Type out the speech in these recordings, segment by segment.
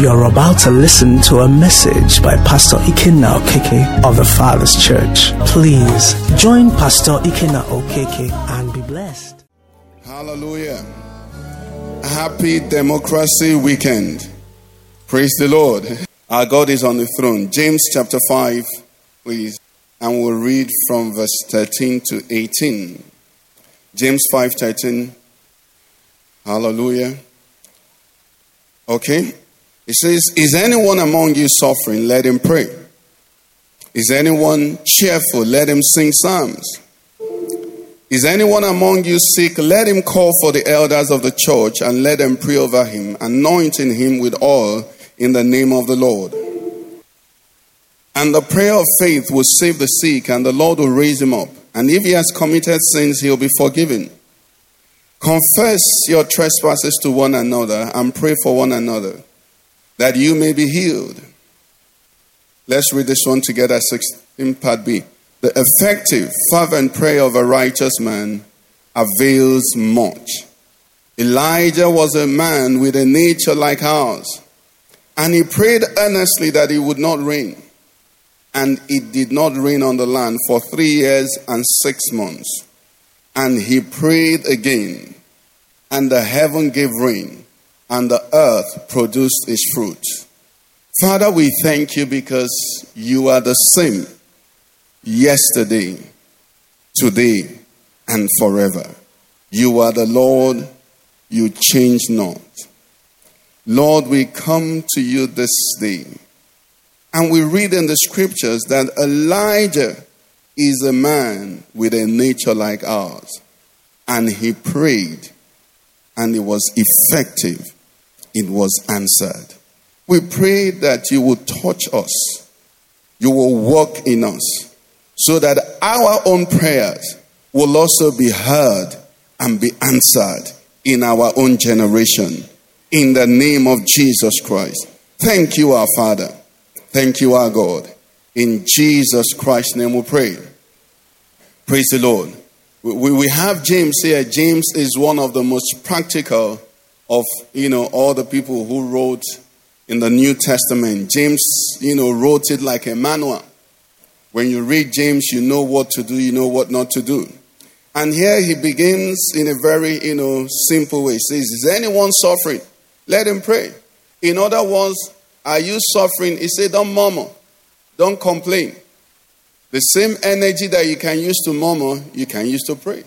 You're about to listen to a message by Pastor Ikenna Okeke of the Father's Church. Please join Pastor Ikenna Okeke and be blessed. Hallelujah. Happy Democracy Weekend. Praise the Lord. Our God is on the throne. James chapter 5, please. And we'll read from verse 13 to 18. James 5 13. Hallelujah. Okay. It says, Is anyone among you suffering? Let him pray. Is anyone cheerful? Let him sing psalms. Is anyone among you sick? Let him call for the elders of the church and let them pray over him, anointing him with oil in the name of the Lord. And the prayer of faith will save the sick, and the Lord will raise him up. And if he has committed sins, he'll be forgiven. Confess your trespasses to one another and pray for one another that you may be healed. Let's read this one together, 16 part B. The effective, fervent prayer of a righteous man avails much. Elijah was a man with a nature like ours, and he prayed earnestly that it would not rain. And it did not rain on the land for three years and six months. And he prayed again, and the heaven gave rain and the earth produced its fruit. Father, we thank you because you are the same yesterday, today, and forever. You are the Lord, you change not. Lord, we come to you this day, and we read in the scriptures that Elijah is a man with a nature like ours, and he prayed, and it was effective it was answered. We pray that you will touch us, you will work in us, so that our own prayers will also be heard and be answered in our own generation. In the name of Jesus Christ. Thank you, our Father. Thank you, our God. In Jesus Christ's name we pray. Praise the Lord. We, we have James here. James is one of the most practical of, you know, all the people who wrote in the New Testament. James, you know, wrote it like a manual. When you read James, you know what to do, you know what not to do. And here he begins in a very, you know, simple way. He says, Is anyone suffering? Let him pray. In other words, are you suffering? He said, Don't murmur, don't complain. The same energy that you can use to murmur, you can use to pray.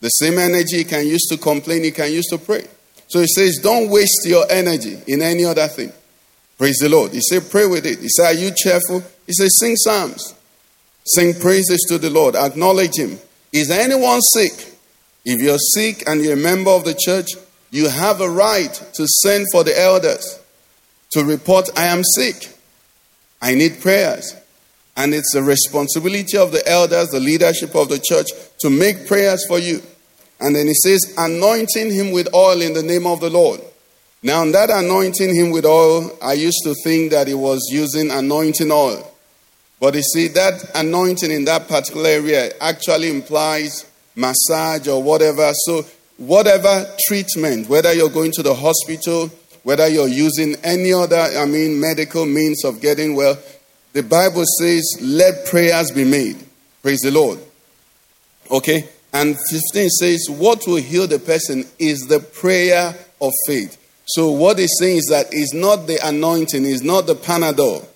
The same energy you can use to complain, you can use to pray. So he says, don't waste your energy in any other thing. Praise the Lord. He said, pray with it. He said, are you cheerful? He says, sing psalms. Sing praises to the Lord. Acknowledge him. Is anyone sick? If you're sick and you're a member of the church, you have a right to send for the elders to report, I am sick. I need prayers. And it's the responsibility of the elders, the leadership of the church, to make prayers for you. And then he says, anointing him with oil in the name of the Lord. Now, that anointing him with oil, I used to think that he was using anointing oil. But you see, that anointing in that particular area actually implies massage or whatever. So, whatever treatment, whether you're going to the hospital, whether you're using any other, I mean, medical means of getting well, the Bible says, let prayers be made. Praise the Lord. Okay? And 15 says, What will heal the person is the prayer of faith. So, what he's saying is that it's not the anointing, it's not the Panadol.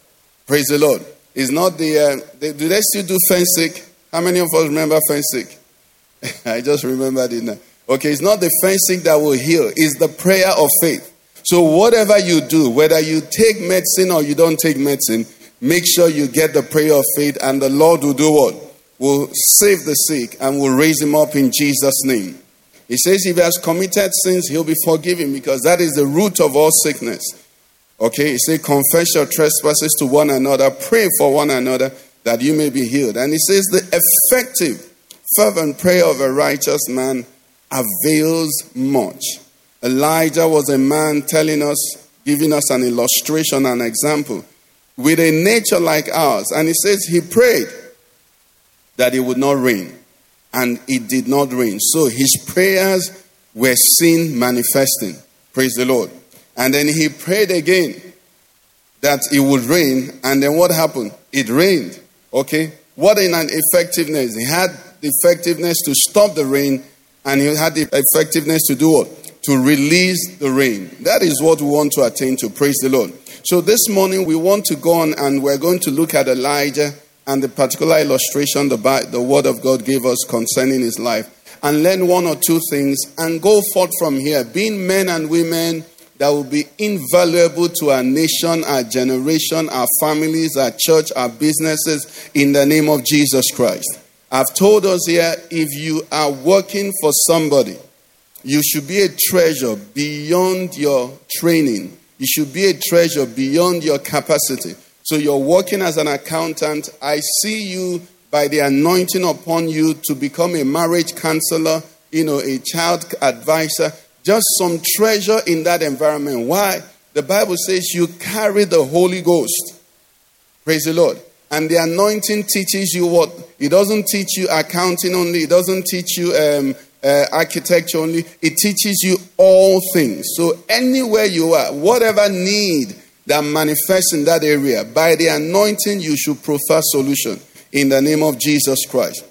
Praise the Lord. It's not the. Uh, do they still do Phensic? How many of us remember Phensic? I just remembered it now. Okay, it's not the Phensic that will heal, it's the prayer of faith. So, whatever you do, whether you take medicine or you don't take medicine, make sure you get the prayer of faith, and the Lord will do what? Will save the sick and will raise him up in Jesus' name. He says if he has committed sins, he'll be forgiven because that is the root of all sickness. Okay, he says, confess your trespasses to one another, pray for one another that you may be healed. And he says, the effective, fervent prayer of a righteous man avails much. Elijah was a man telling us, giving us an illustration, an example, with a nature like ours. And he says he prayed that it would not rain. And it did not rain. So his prayers were seen manifesting. Praise the Lord. And then he prayed again. that it would rain, and then what happened? It rained. Okay? What in an effectiveness? He had the effectiveness to stop the rain, and he had the effectiveness to do what? To release the rain. That is what we want to attain to. Praise the Lord. So this morning we want to go on and we're going to look at Elijah and the particular illustration the, the Word of God gave us concerning his life and learn one or two things and go forth from here, being men and women that will be invaluable to our nation, our generation, our families, our church, our businesses in the name of Jesus Christ. I've told us here if you are working for somebody, you should be a treasure beyond your training you should be a treasure beyond your capacity. So you're working as an accountant. I see you by the anointing upon you to become a marriage counselor, you know, a child advisor. Just some treasure in that environment. Why? The Bible says you carry the Holy Ghost. Praise the Lord. And the anointing teaches you what? It doesn't teach you accounting only. It doesn't teach you um, uh, architecture only. It teaches you all things. So anywhere you are, whatever need that manifests in that area, by the anointing, you should prefer solution in the name of Jesus Christ.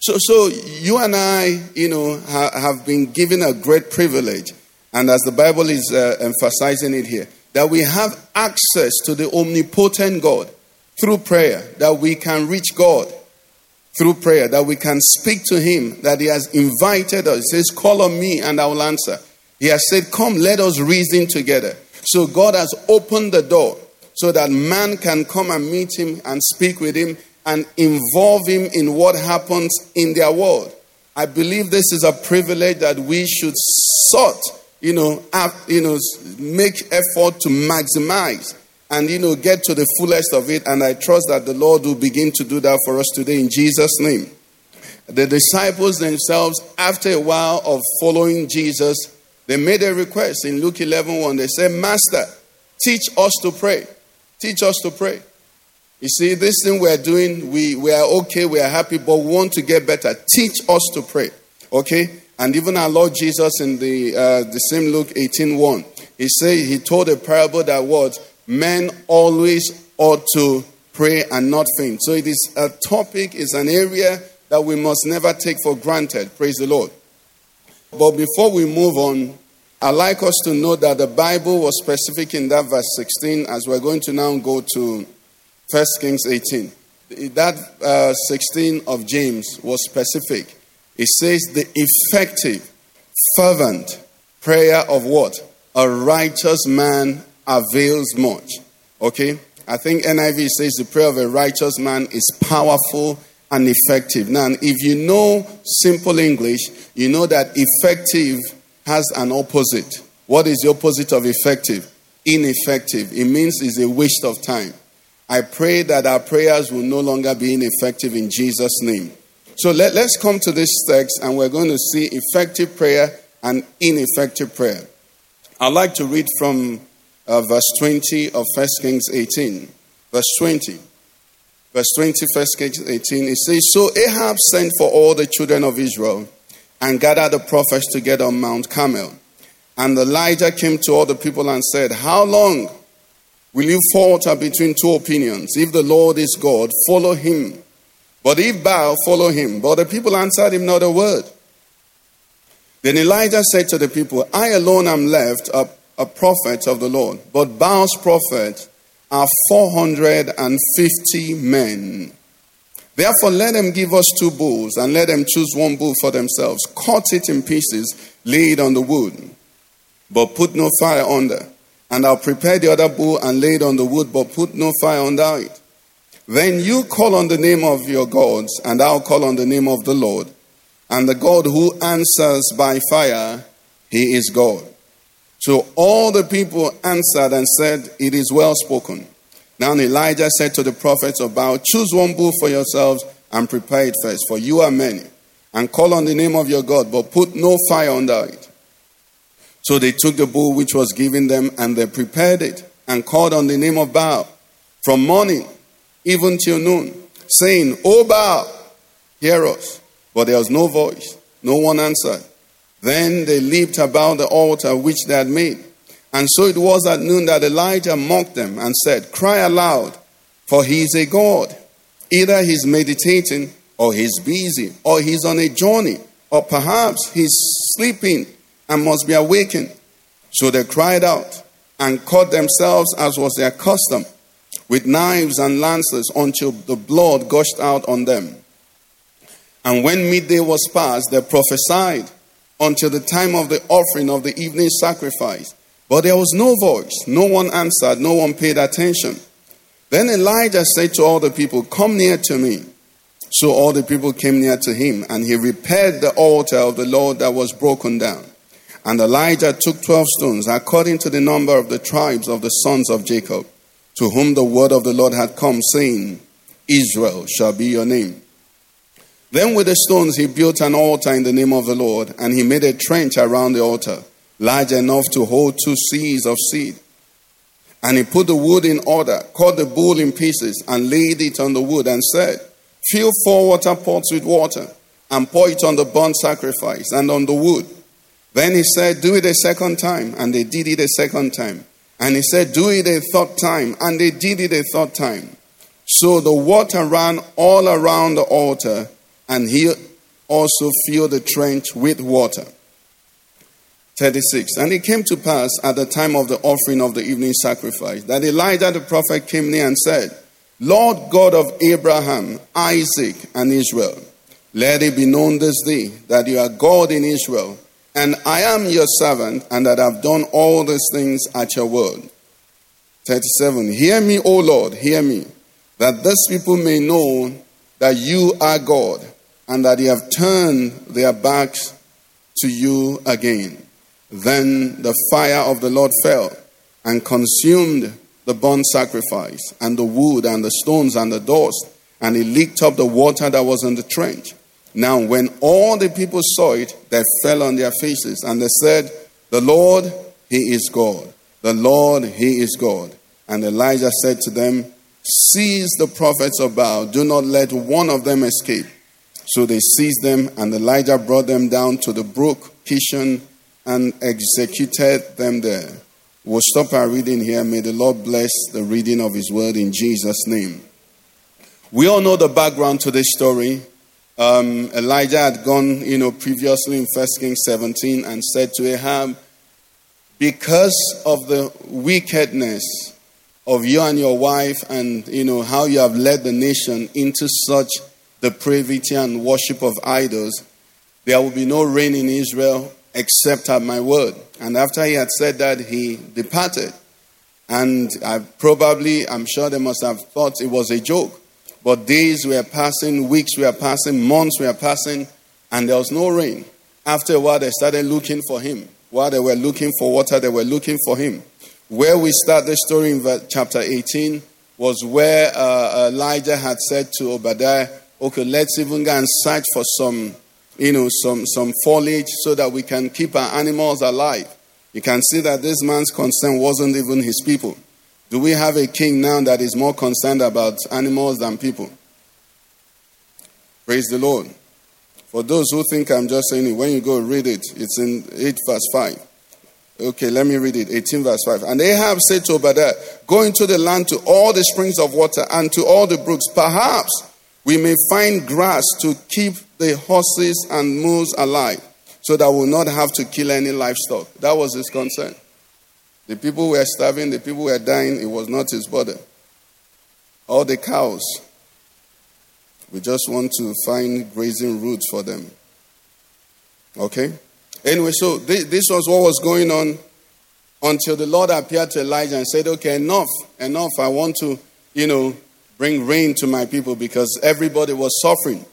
So, so you and I, you know, ha- have been given a great privilege, and as the Bible is uh, emphasizing it here, that we have access to the omnipotent God through prayer, that we can reach God through prayer, that we can speak to Him, that He has invited us. He says, Call on me and I will answer. He has said, Come, let us reason together. So God has opened the door so that man can come and meet Him and speak with Him and involve Him in what happens in their world. I believe this is a privilege that we should sort, you know, you know, make effort to maximize and you know get to the fullest of it and i trust that the lord will begin to do that for us today in jesus name the disciples themselves after a while of following jesus they made a request in luke 11 1 they said master teach us to pray teach us to pray you see this thing we're doing we, we are okay we are happy but we want to get better teach us to pray okay and even our lord jesus in the uh, the same luke 18 1 he said he told a parable that was men always ought to pray and not faint. So it is a topic, is an area that we must never take for granted. Praise the Lord. But before we move on, I'd like us to know that the Bible was specific in that verse 16 as we're going to now go to 1 Kings 18. That uh, 16 of James was specific. It says the effective, fervent prayer of what? A righteous man avails much. Okay? I think NIV says the prayer of a righteous man is powerful and effective. Now, if you know simple English, you know that effective has an opposite. What is the opposite of effective? Ineffective. It means it's a waste of time. I pray that our prayers will no longer be ineffective in Jesus' name. So let, let's come to this text and we're going to see effective prayer and ineffective prayer. I'd like to read from uh, verse 20 of 1 Kings 18. Verse 20. Verse 20, 1 Kings 18, it says, So Ahab sent for all the children of Israel and gathered the prophets together on Mount Carmel. And Elijah came to all the people and said, How long will you falter between two opinions? If the Lord is God, follow him. But if Baal, follow him. But the people answered him not a word. Then Elijah said to the people, I alone am left, up a prophet of the Lord, but Baal's prophets are 450 men. Therefore, let them give us two bulls, and let them choose one bull for themselves. Cut it in pieces, lay it on the wood, but put no fire under. And I'll prepare the other bull and lay it on the wood, but put no fire under it. Then you call on the name of your gods, and I'll call on the name of the Lord. And the God who answers by fire, he is God. So all the people answered and said, It is well spoken. Now Elijah said to the prophets of Baal, Choose one bull for yourselves and prepare it first, for you are many, and call on the name of your God, but put no fire under it. So they took the bull which was given them, and they prepared it, and called on the name of Baal from morning even till noon, saying, O Baal, hear us. But there was no voice, no one answered. Then they leaped about the altar which they had made And so it was at noon that Elijah mocked them and said, Cry aloud, for he is a God. Either he's meditating, or he's busy, or he's on a journey, or perhaps he's sleeping and must be awakened. So they cried out and cut themselves as was their custom, with knives and lances until the blood gushed out on them. And when midday was past, they prophesied until the time of the offering of the evening sacrifice. But there was no voice, no one answered, no one paid attention. Then Elijah said to all the people, Come near to me. So all the people came near to him, and he repaired the altar of the Lord that was broken down. And Elijah took twelve stones, according to the number of the tribes of the sons of Jacob, to whom the word of the Lord had come, saying, Israel shall be your name. Then with the stones he built an altar in the name of the Lord, and he made a trench around the altar, large enough to hold two seahs of seed. And he put the wood in order, cut the bull in pieces, and laid it on the wood, and said, Fill four water pots with water, and pour it on the burnt sacrifice and on the wood then he said, Do it a second time. And they did it a second time. And he said, Do it a third time. And they did it a third time. So the water ran all around the altar, and he also filled the trench with water. 36. And it came to pass at the time of the offering of the evening sacrifice that Elijah the prophet came near and said, Lord God of Abraham, Isaac, and Israel, let it be known this day that you are God in Israel and I am your servant, and that I've done all these things at your word. 37. Hear me, O Lord, hear me, that these people may know that you are God, and that they have turned their backs to you again. Then the fire of the Lord fell and consumed the burnt sacrifice, and the wood, and the stones, and the dust, and it licked up the water that was in the trench. Now, when all the people saw it, they fell on their faces and they said, The Lord, He is God. The Lord, He is God. And Elijah said to them, Seize the prophets of Baal, do not let one of them escape. So they seized them, and Elijah brought them down to the brook Kishon and executed them there. We'll stop our reading here. May the Lord bless the reading of His word in Jesus' name. We all know the background to this story. Um, Elijah had gone, you know, previously in 1 Kings 17 and said to Ahab, Because of the wickedness of you and your wife and, you know, how you have led the nation into such depravity and worship of idols, there will be no rain in Israel except at my word. And after he had said that, he departed. And I probably, I'm sure they must have thought it was a joke. But days were passing, weeks were passing, months were passing, and there was no rain. After a while, they started looking for him. While they were looking for water, they were looking for him. Where we start the story in chapter 18 was where uh, Elijah had said to Obadiah, okay, let's even go and search for some, you know, some, some foliage so that we can keep our animals alive. You can see that this man's concern wasn't even his people. Do we have a king now that is more concerned about animals than people? Praise the Lord. For those who think I'm just saying it, when you go read it, it's in 8 verse 5. Okay, let me read it. 18 verse 5. And Ahab said to Obadiah, Go into the land to all the springs of water and to all the brooks. Perhaps we may find grass to keep the horses and mules alive, so that we'll not have to kill any livestock. That was his concern. The people were starving, the people were dying. It was not his body. All the cows, we just want to find grazing roots for them. Okay? Anyway, so this was what was going on until the Lord appeared to Elijah and said, Okay, enough, enough. I want to, you know, bring rain to my people because everybody was suffering.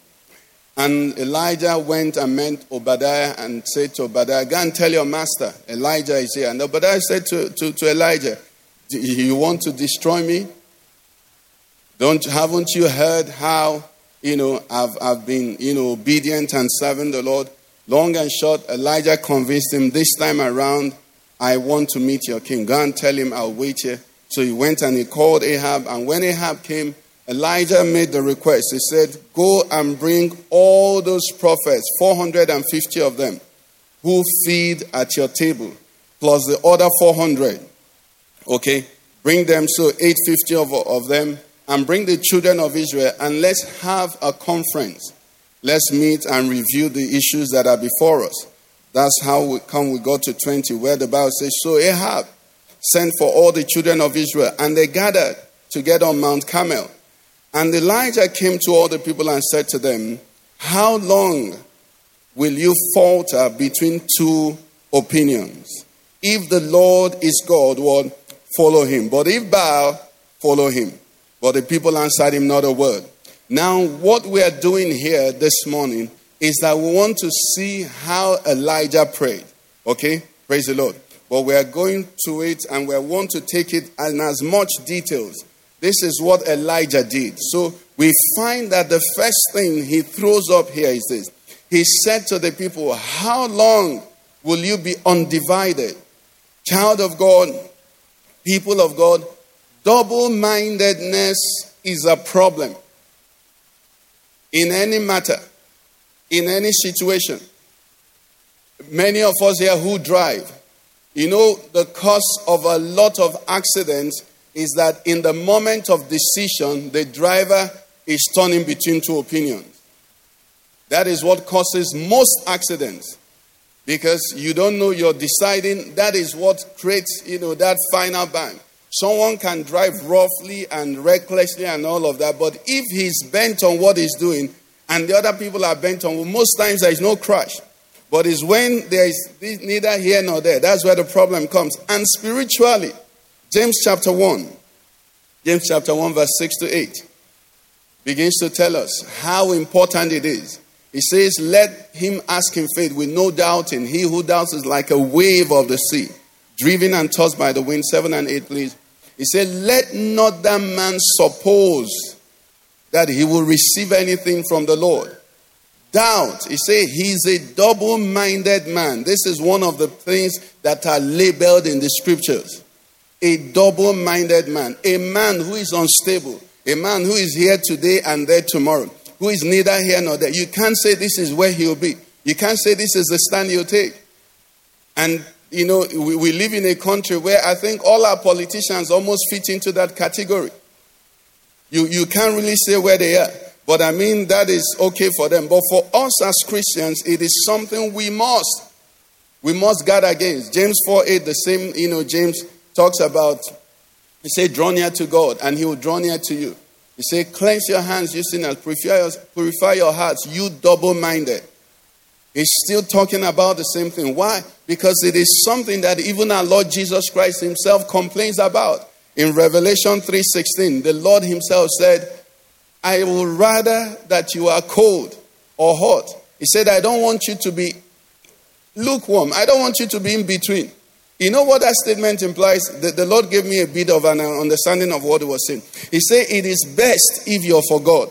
And Elijah went and met Obadiah and said to Obadiah, Go and tell your master, Elijah is here. And Obadiah said to, to, to Elijah, You want to destroy me? Don't, haven't you heard how, you know, I've, I've been, you know, obedient and serving the Lord? Long and short, Elijah convinced him this time around, I want to meet your king. Go and tell him I'll wait here. So he went and he called Ahab. And when Ahab came, Elijah made the request. He said, Go and bring all those prophets, 450 of them, who feed at your table. plus the other 400. Okay? Bring them, so 850 of, of them, and bring the children of Israel, and let's have a conference. Let's meet and review the issues that are before us. That's how we come we got to 20, where the Bible says, So Ahab sent for all the children of Israel, and they gathered together on Mount Carmel. And Elijah came to all the people and said to them, How long will you falter between two opinions? If the Lord is God, well, follow him. But if Baal, follow him. But the people answered him not a word. Now, what we are doing here this morning is that we want to see how Elijah prayed. Okay? Praise the Lord. But we are going to it and we want to take it in as much details. This is what Elijah did. So we find that the first thing he throws up here is this. He said to the people, How long will you be undivided? Child of God, people of God, double mindedness is a problem in any matter, in any situation. Many of us here who drive, you know, the cause of a lot of accidents is that in the moment of decision, the driver is turning between two opinions. That is what causes most accidents because you don't know you're deciding. That is what creates, you know, that final bang. Someone can drive roughly and recklessly and all of that, but if he's bent on what he's doing and the other people are bent on, well, most times there is no crash. But it's when there is neither here nor there. That's where the problem comes. And spiritually, James chapter 1, James chapter 1, verse 6 to 8, begins to tell us how important it is. He says, Let him ask in faith with no doubting. He who doubts is like a wave of the sea, driven and tossed by the wind. 7 and 8, please. He said, Let not that man suppose that he will receive anything from the Lord. Doubt. He said, He's a double minded man. This is one of the things that are labeled in the scriptures. A double minded man. A man who is unstable. A man who is here today and there tomorrow. Who is neither here nor there. You can't say this is where he'll be. You can't say this is the stand you'll take. And you know, we, we live in a country where I think all our politicians almost fit into that category. You, you can't really say where they are. But I mean, that is okay for them. But for us as Christians, it is something we must. We must guard against. James 4 8, the same, you know, James talks about, he said, draw near to God, and he will draw near to you. He said, cleanse your hands, you sinners, purify your, purify your hearts, you double minded. He's still talking about the same thing. Why? Because it is something that even our Lord Jesus Christ himself complains about. In Revelation 3:16, the Lord himself said, "I will rather that you are cold or hot." He said, "I don't want you to be lukewarm. I don't want you to be in between." You know what that statement implies? The, the Lord gave me a bit of an understanding of what he was saying. He said, It is best if you're for God.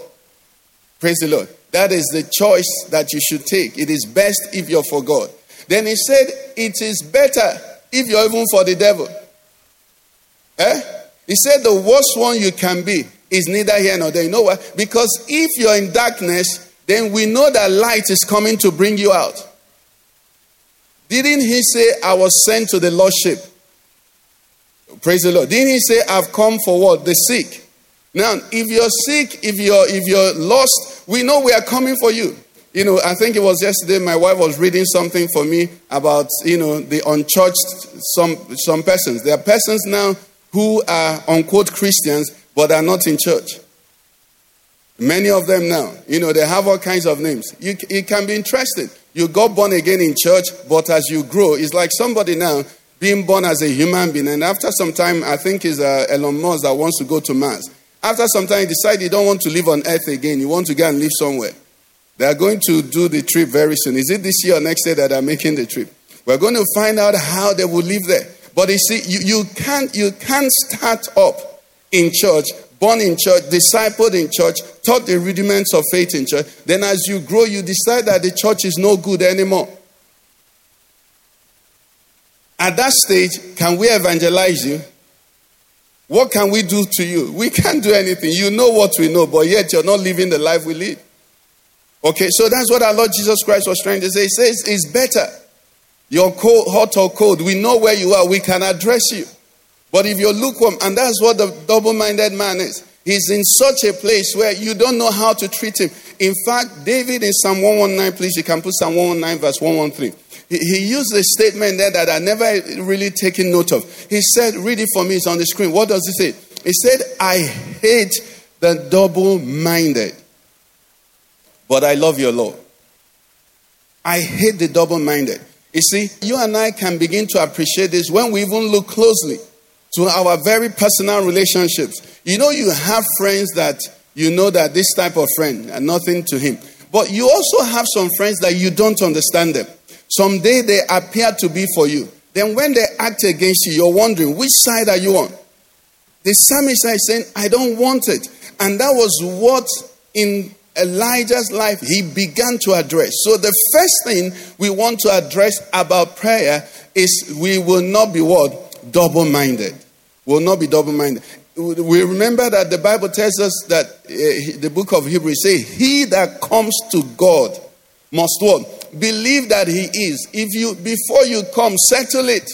Praise the Lord. That is the choice that you should take. It is best if you're for God. Then he said, It is better if you're even for the devil. Eh? He said, The worst one you can be is neither here nor there. You know why? Because if you're in darkness, then we know that light is coming to bring you out. Didn't he say, I was sent to the lost sheep? Praise the Lord. Didn't he say, I've come for what? The sick. Now, if you're sick, if you're if you're lost, we know we are coming for you. You know, I think it was yesterday my wife was reading something for me about, you know, the unchurched some some persons. There are persons now who are unquote Christians but they are not in church. Many of them now, you know, they have all kinds of names. You, it can be interesting. You got born again in church, but as you grow, it's like somebody now being born as a human being, and after some time, I think it's uh, Elon Musk that wants to go to Mars. After some time, you decide you don't want to live on earth again. You want to go and live somewhere. They are going to do the trip very soon. Is it this year or next year that they're making the trip? We're going to find out how they will live there. But you see, you, you, can't, you can't start up in church, born in church, discipled in church, taught the rudiments of faith in church. Then as you grow, you decide that the church is no good anymore. At that stage, can we evangelize you? What can we do to you? We can't do anything. You know what we know, but yet you're not living the life we lead. Okay, so that's what our Lord Jesus Christ was trying to say. He says it's better. You're cold, hot or cold. We know where you are. We can address you. But if you're lukewarm, and that's what the double minded man is, he's in such a place where you don't know how to treat him. In fact, David in Psalm 119, please, you can put Psalm 119, verse 113. He, he used a statement there that I never really taken note of. He said, Read it for me, it's on the screen. What does he say? He said, I hate the double minded, but I love your law. I hate the double minded. You see, you and I can begin to appreciate this when we even look closely to our very personal relationships. You know, you have friends that you know that this type of friend and nothing to him. But you also have some friends that you don't understand them. Someday they appear to be for you. Then when they act against you, you're wondering, which side are you on? The psalmist is saying, I don't want it. And that was what in Elijah's life he began to address. So the first thing we want to address about prayer is we will not be what? Double minded. Will not be double minded. We remember that the Bible tells us that uh, the book of Hebrews say, He that comes to God must what? Believe that He is. If you before you come, settle it.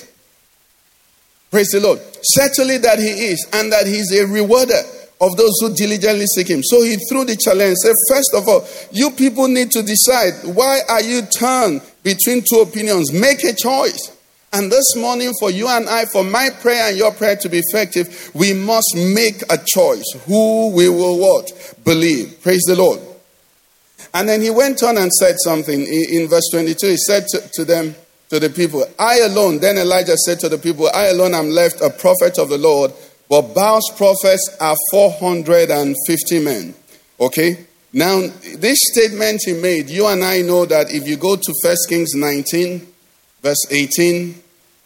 Praise the Lord. Settle it that He is, and that He's a rewarder of those who diligently seek him. So he threw the challenge said, First of all, you people need to decide why are you turned between two opinions? Make a choice. And this morning, for you and I, for my prayer and your prayer to be effective, we must make a choice. Who we will what? Believe. Praise the Lord. And then he went on and said something in verse 22. He said to, to them, to the people, I alone, then Elijah said to the people, I alone am left a prophet of the Lord but Baal's prophets are 450 men. Okay? Now, this statement he made, you and I know that if you go to 1 Kings 19, verse 18,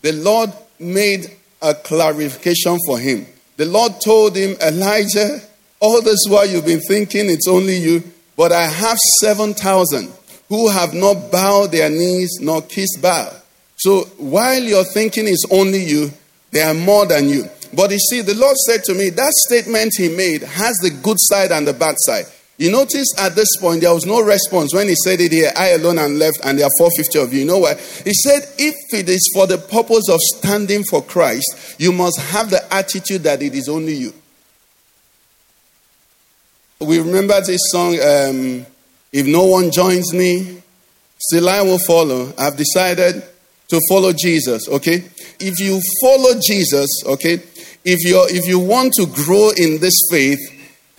the Lord made a clarification for him. The Lord told him, Elijah, all this while you've been thinking it's only you, but I have 7,000 who have not bowed their knees nor kissed Baal. So while you're thinking it's only you, they are more than you. But you see, the Lord said to me, that statement he made has the good side and the bad side. You notice at this point there was no response when he said it here, I alone am left, and there are 450 of you. You know why? He said, if it is for the purpose of standing for Christ, you must have the attitude that it is only you. We remember this song, um, If No One Joins Me, Still I Will Follow. I've decided to follow Jesus, okay? If you follow Jesus, okay, if you if you want to grow in this faith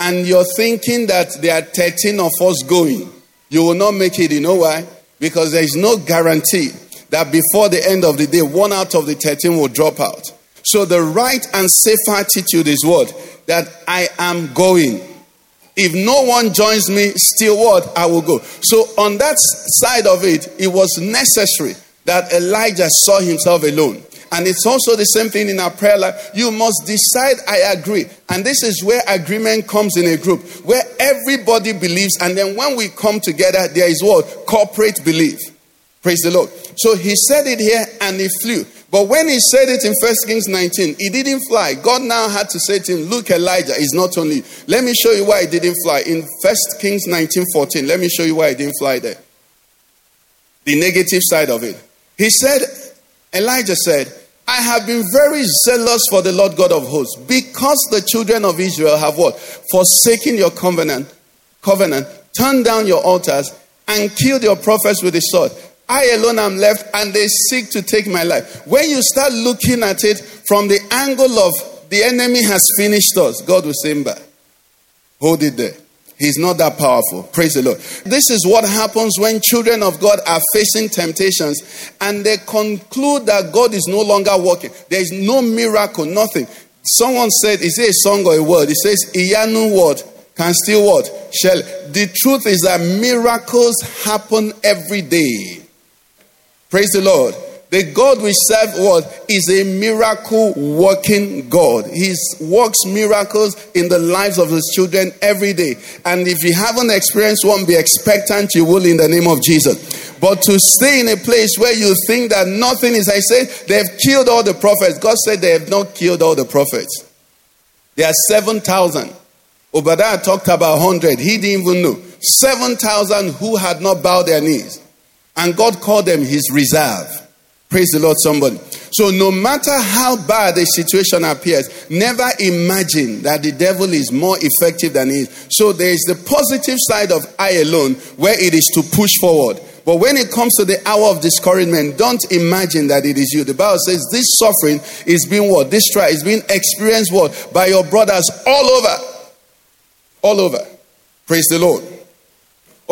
and you're thinking that there are 13 of us going, you will not make it. You know why? Because there is no guarantee that before the end of the day, one out of the 13 will drop out. So the right and safe attitude is what? That I am going. If no one joins me, still what? I will go. So on that side of it, it was necessary that Elijah saw himself alone. And it's also the same thing in our prayer life. You must decide, I agree. And this is where agreement comes in a group, where everybody believes. And then when we come together, there is what? Corporate belief. Praise the Lord. So he said it here and he flew. But when he said it in 1 Kings 19, he didn't fly. God now had to say to him, Look, Elijah is not only. Let me show you why he didn't fly. In 1 Kings 19 14, let me show you why he didn't fly there. The negative side of it. He said, Elijah said, I have been very zealous for the Lord God of hosts because the children of Israel have what? Forsaken your covenant, covenant, turned down your altars, and killed your prophets with the sword. I alone am left, and they seek to take my life. When you start looking at it from the angle of the enemy has finished us, God will say, Hold it there. He's not that powerful. Praise the Lord. This is what happens when children of God are facing temptations and they conclude that God is no longer working. There is no miracle, nothing. Someone said, is it a song or a word? It says, Iyanu word can still what? Shall. The truth is that miracles happen every day. Praise the Lord. The God we serve is a miracle working God. He works miracles in the lives of his children every day. And if you haven't experienced one, be expectant you will in the name of Jesus. But to stay in a place where you think that nothing is, I say, they've killed all the prophets. God said they have not killed all the prophets. There are 7,000. Obadiah talked about 100. He didn't even know. 7,000 who had not bowed their knees. And God called them his reserve. Praise the Lord, somebody. So, no matter how bad a situation appears, never imagine that the devil is more effective than he is. So, there is the positive side of I alone, where it is to push forward. But when it comes to the hour of discouragement, don't imagine that it is you. The Bible says this suffering is being what? This trial is being experienced what? By your brothers all over. All over. Praise the Lord.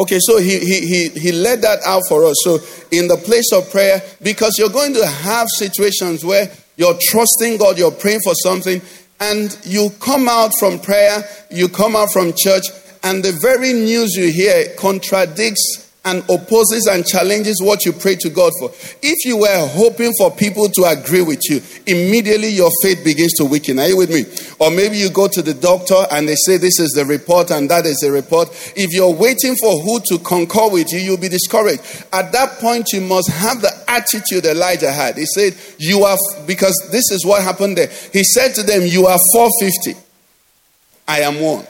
Okay, so he, he, he, he led that out for us. So, in the place of prayer, because you're going to have situations where you're trusting God, you're praying for something, and you come out from prayer, you come out from church, and the very news you hear contradicts and opposes and challenges what you pray to God for. If you were hoping for people to agree with you, immediately your faith begins to weaken. Are you with me? Or maybe you go to the doctor and they say this is the report and that is the report. If you're waiting for who to concur with you, you'll be discouraged. At that point, you must have the attitude Elijah had. He said, You are, because this is what happened there. He said to them, You are 450. I am one.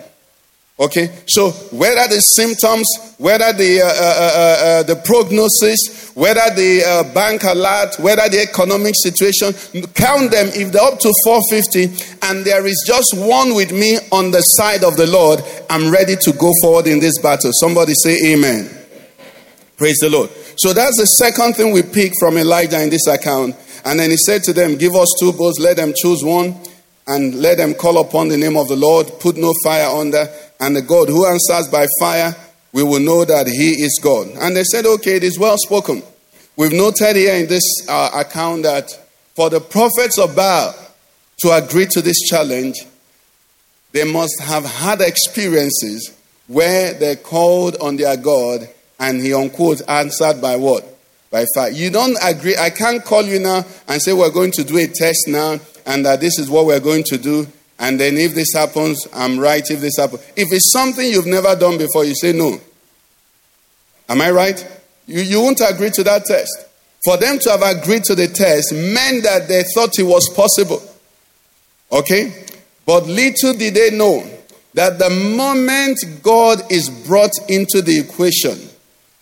Okay, so whether the symptoms, whether the uh, uh, uh, uh, the prognosis, whether the uh, bank alert, whether the economic situation, count them. If they're up to 450, and there is just one with me on the side of the Lord, I'm ready to go forward in this battle. Somebody say Amen. Praise the Lord. So that's the second thing we pick from Elijah in this account. And then he said to them, "Give us two bulls. Let them choose one." and let them call upon the name of the Lord, put no fire under, and the God who answers by fire, we will know that he is God. And they said, okay, it is well spoken. We've noted here in this uh, account that for the prophets of Baal to agree to this challenge, they must have had experiences where they called on their God and he, unquote, answered by what? By fire. You don't agree. I can't call you now and say we're going to do a test now and that this is what we're going to do. And then if this happens, I'm right. If this happens, if it's something you've never done before, you say no. Am I right? You, you won't agree to that test. For them to have agreed to the test meant that they thought it was possible. Okay? But little did they know that the moment God is brought into the equation,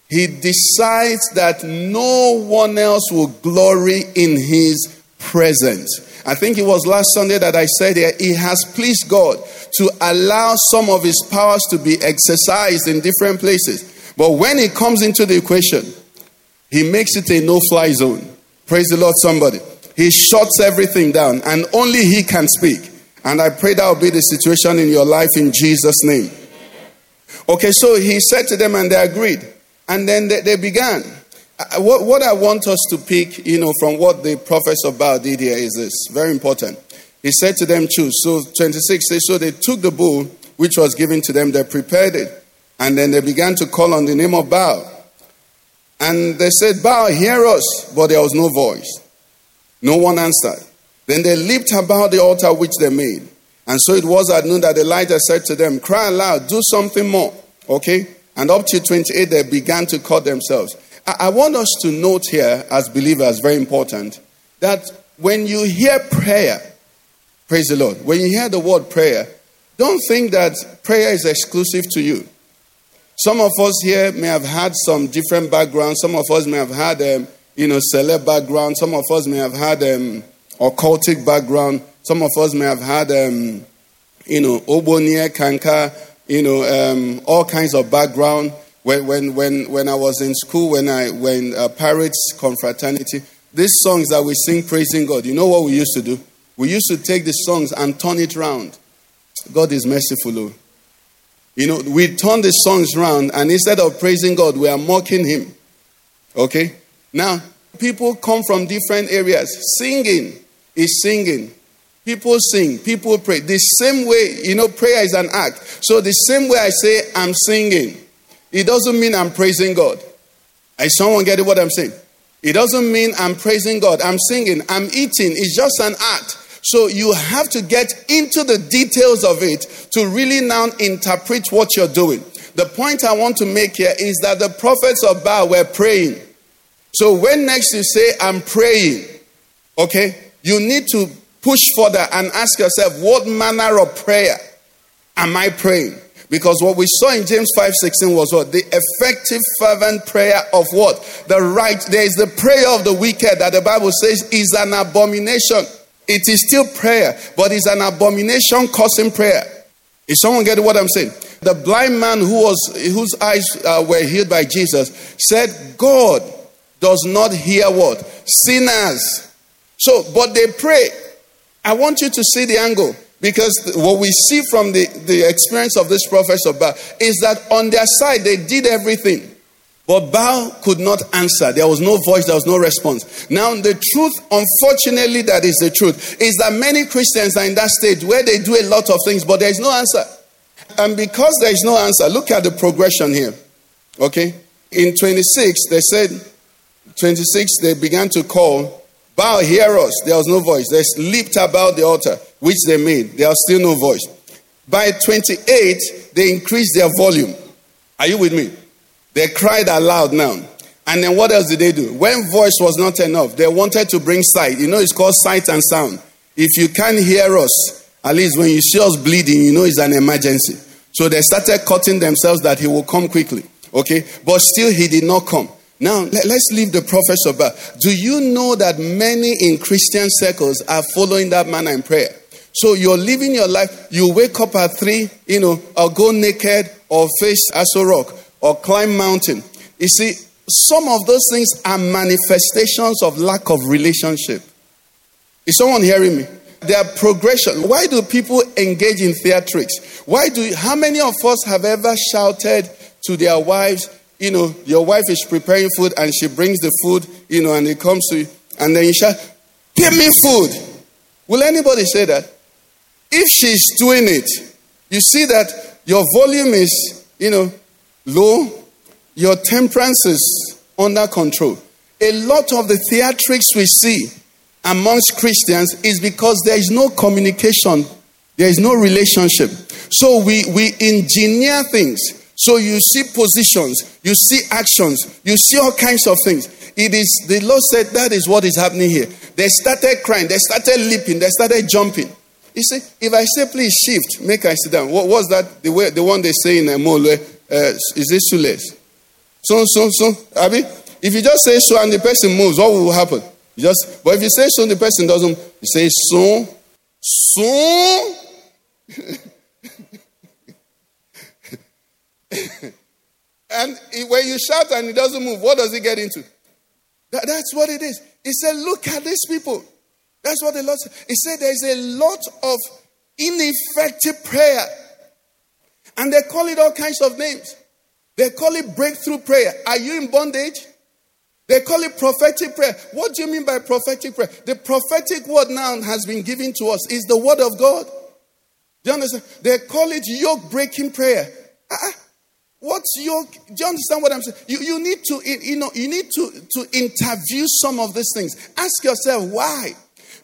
he decides that no one else will glory in his presence. I think it was last Sunday that I said it has pleased God to allow some of his powers to be exercised in different places. But when it comes into the equation, he makes it a no fly zone. Praise the Lord, somebody. He shuts everything down, and only he can speak. And I pray that will be the situation in your life in Jesus' name. Okay, so he said to them, and they agreed. And then they, they began. What, what I want us to pick, you know, from what the prophets of Baal did here is this very important. He said to them, Choose. So 26 says, So they took the bull which was given to them, they prepared it, and then they began to call on the name of Baal. And they said, Baal, hear us. But there was no voice. No one answered. Then they leaped about the altar which they made. And so it was at noon that Elijah said to them, Cry aloud, do something more. Okay? And up to 28, they began to cut themselves. I want us to note here, as believers, very important, that when you hear prayer, praise the Lord, when you hear the word prayer, don't think that prayer is exclusive to you. Some of us here may have had some different backgrounds. Some of us may have had, um, you know, celeb background. Some of us may have had um, occultic background. Some of us may have had, um, you know, obonia, kanka, you know, um, all kinds of background. When, when, when, when I was in school, when I when uh, Pyrates Confraternity, these songs that we sing praising God, you know what we used to do? We used to take the songs and turn it round. God is merciful. Oh. You know, we turn the songs round, and instead of praising God, we are mocking Him. Okay? Now, people come from different areas. Singing is singing. People sing, people pray. The same way, you know, prayer is an act. So, the same way I say, I'm singing, it doesn't mean I'm praising God. Is someone getting what I'm saying? It doesn't mean I'm praising God. I'm singing, I'm eating. It's just an act. So you have to get into the details of it to really now interpret what you're doing. The point I want to make here is that the prophets of Baal were praying. So when next you say, I'm praying, okay, you need to push further and ask yourself, what manner of prayer am I praying? Because what we saw in James 5:16 was what? The effective fervent prayer of what? The right. There is the prayer of the wicked that the Bible says is an abomination. It is still prayer, but it's an abomination causing prayer. Is someone getting what I'm saying? The blind man who was whose eyes uh, were healed by Jesus said, "God does not hear what sinners." So, but they pray. I want you to see the angle. Because what we see from the, the experience of this prophets of Baal is that on their side they did everything. But Baal could not answer. There was no voice, there was no response. Now, the truth, unfortunately, that is the truth, is that many Christians are in that stage where they do a lot of things, but there is no answer. And because there is no answer, look at the progression here. Okay? In 26, they said, 26, they began to call, Baal, hear us. There was no voice. They leaped about the altar which they made, there was still no voice. By 28, they increased their volume. Are you with me? They cried aloud now. And then what else did they do? When voice was not enough, they wanted to bring sight. You know, it's called sight and sound. If you can't hear us, at least when you see us bleeding, you know it's an emergency. So they started cutting themselves that he will come quickly. Okay? But still, he did not come. Now, let's leave the prophets of Baal. Do you know that many in Christian circles are following that manner in prayer? So you're living your life, you wake up at three, you know, or go naked or face Aso Rock or climb mountain. You see, some of those things are manifestations of lack of relationship. Is someone hearing me? They are progression. Why do people engage in theatrics? Why do how many of us have ever shouted to their wives, you know, your wife is preparing food and she brings the food, you know, and it comes to you, and then you shout, Give me food. Will anybody say that? If she's doing it, you see that your volume is, you know, low, your temperance is under control. A lot of the theatrics we see amongst Christians is because there is no communication, there is no relationship. So we, we engineer things. So you see positions, you see actions, you see all kinds of things. It is the Lord said that is what is happening here. They started crying, they started leaping, they started jumping. He said, if I say please shift, make I sit down. What was that? The way the one they say in a Mole, uh, is it shoeless? So, so, so, Abby? If you just say so and the person moves, what will happen? You just but if you say so and the person doesn't, you say so, so. and when you shout and it doesn't move, what does it get into? That, that's what it is. He said, Look at these people. That's what the Lord said. He said there's a lot of ineffective prayer. And they call it all kinds of names. They call it breakthrough prayer. Are you in bondage? They call it prophetic prayer. What do you mean by prophetic prayer? The prophetic word now has been given to us is the word of God. Do you understand? They call it yoke breaking prayer. Uh-uh. What's yoke? Do you understand what I'm saying? You, you need to, you know, you need to, to interview some of these things. Ask yourself why.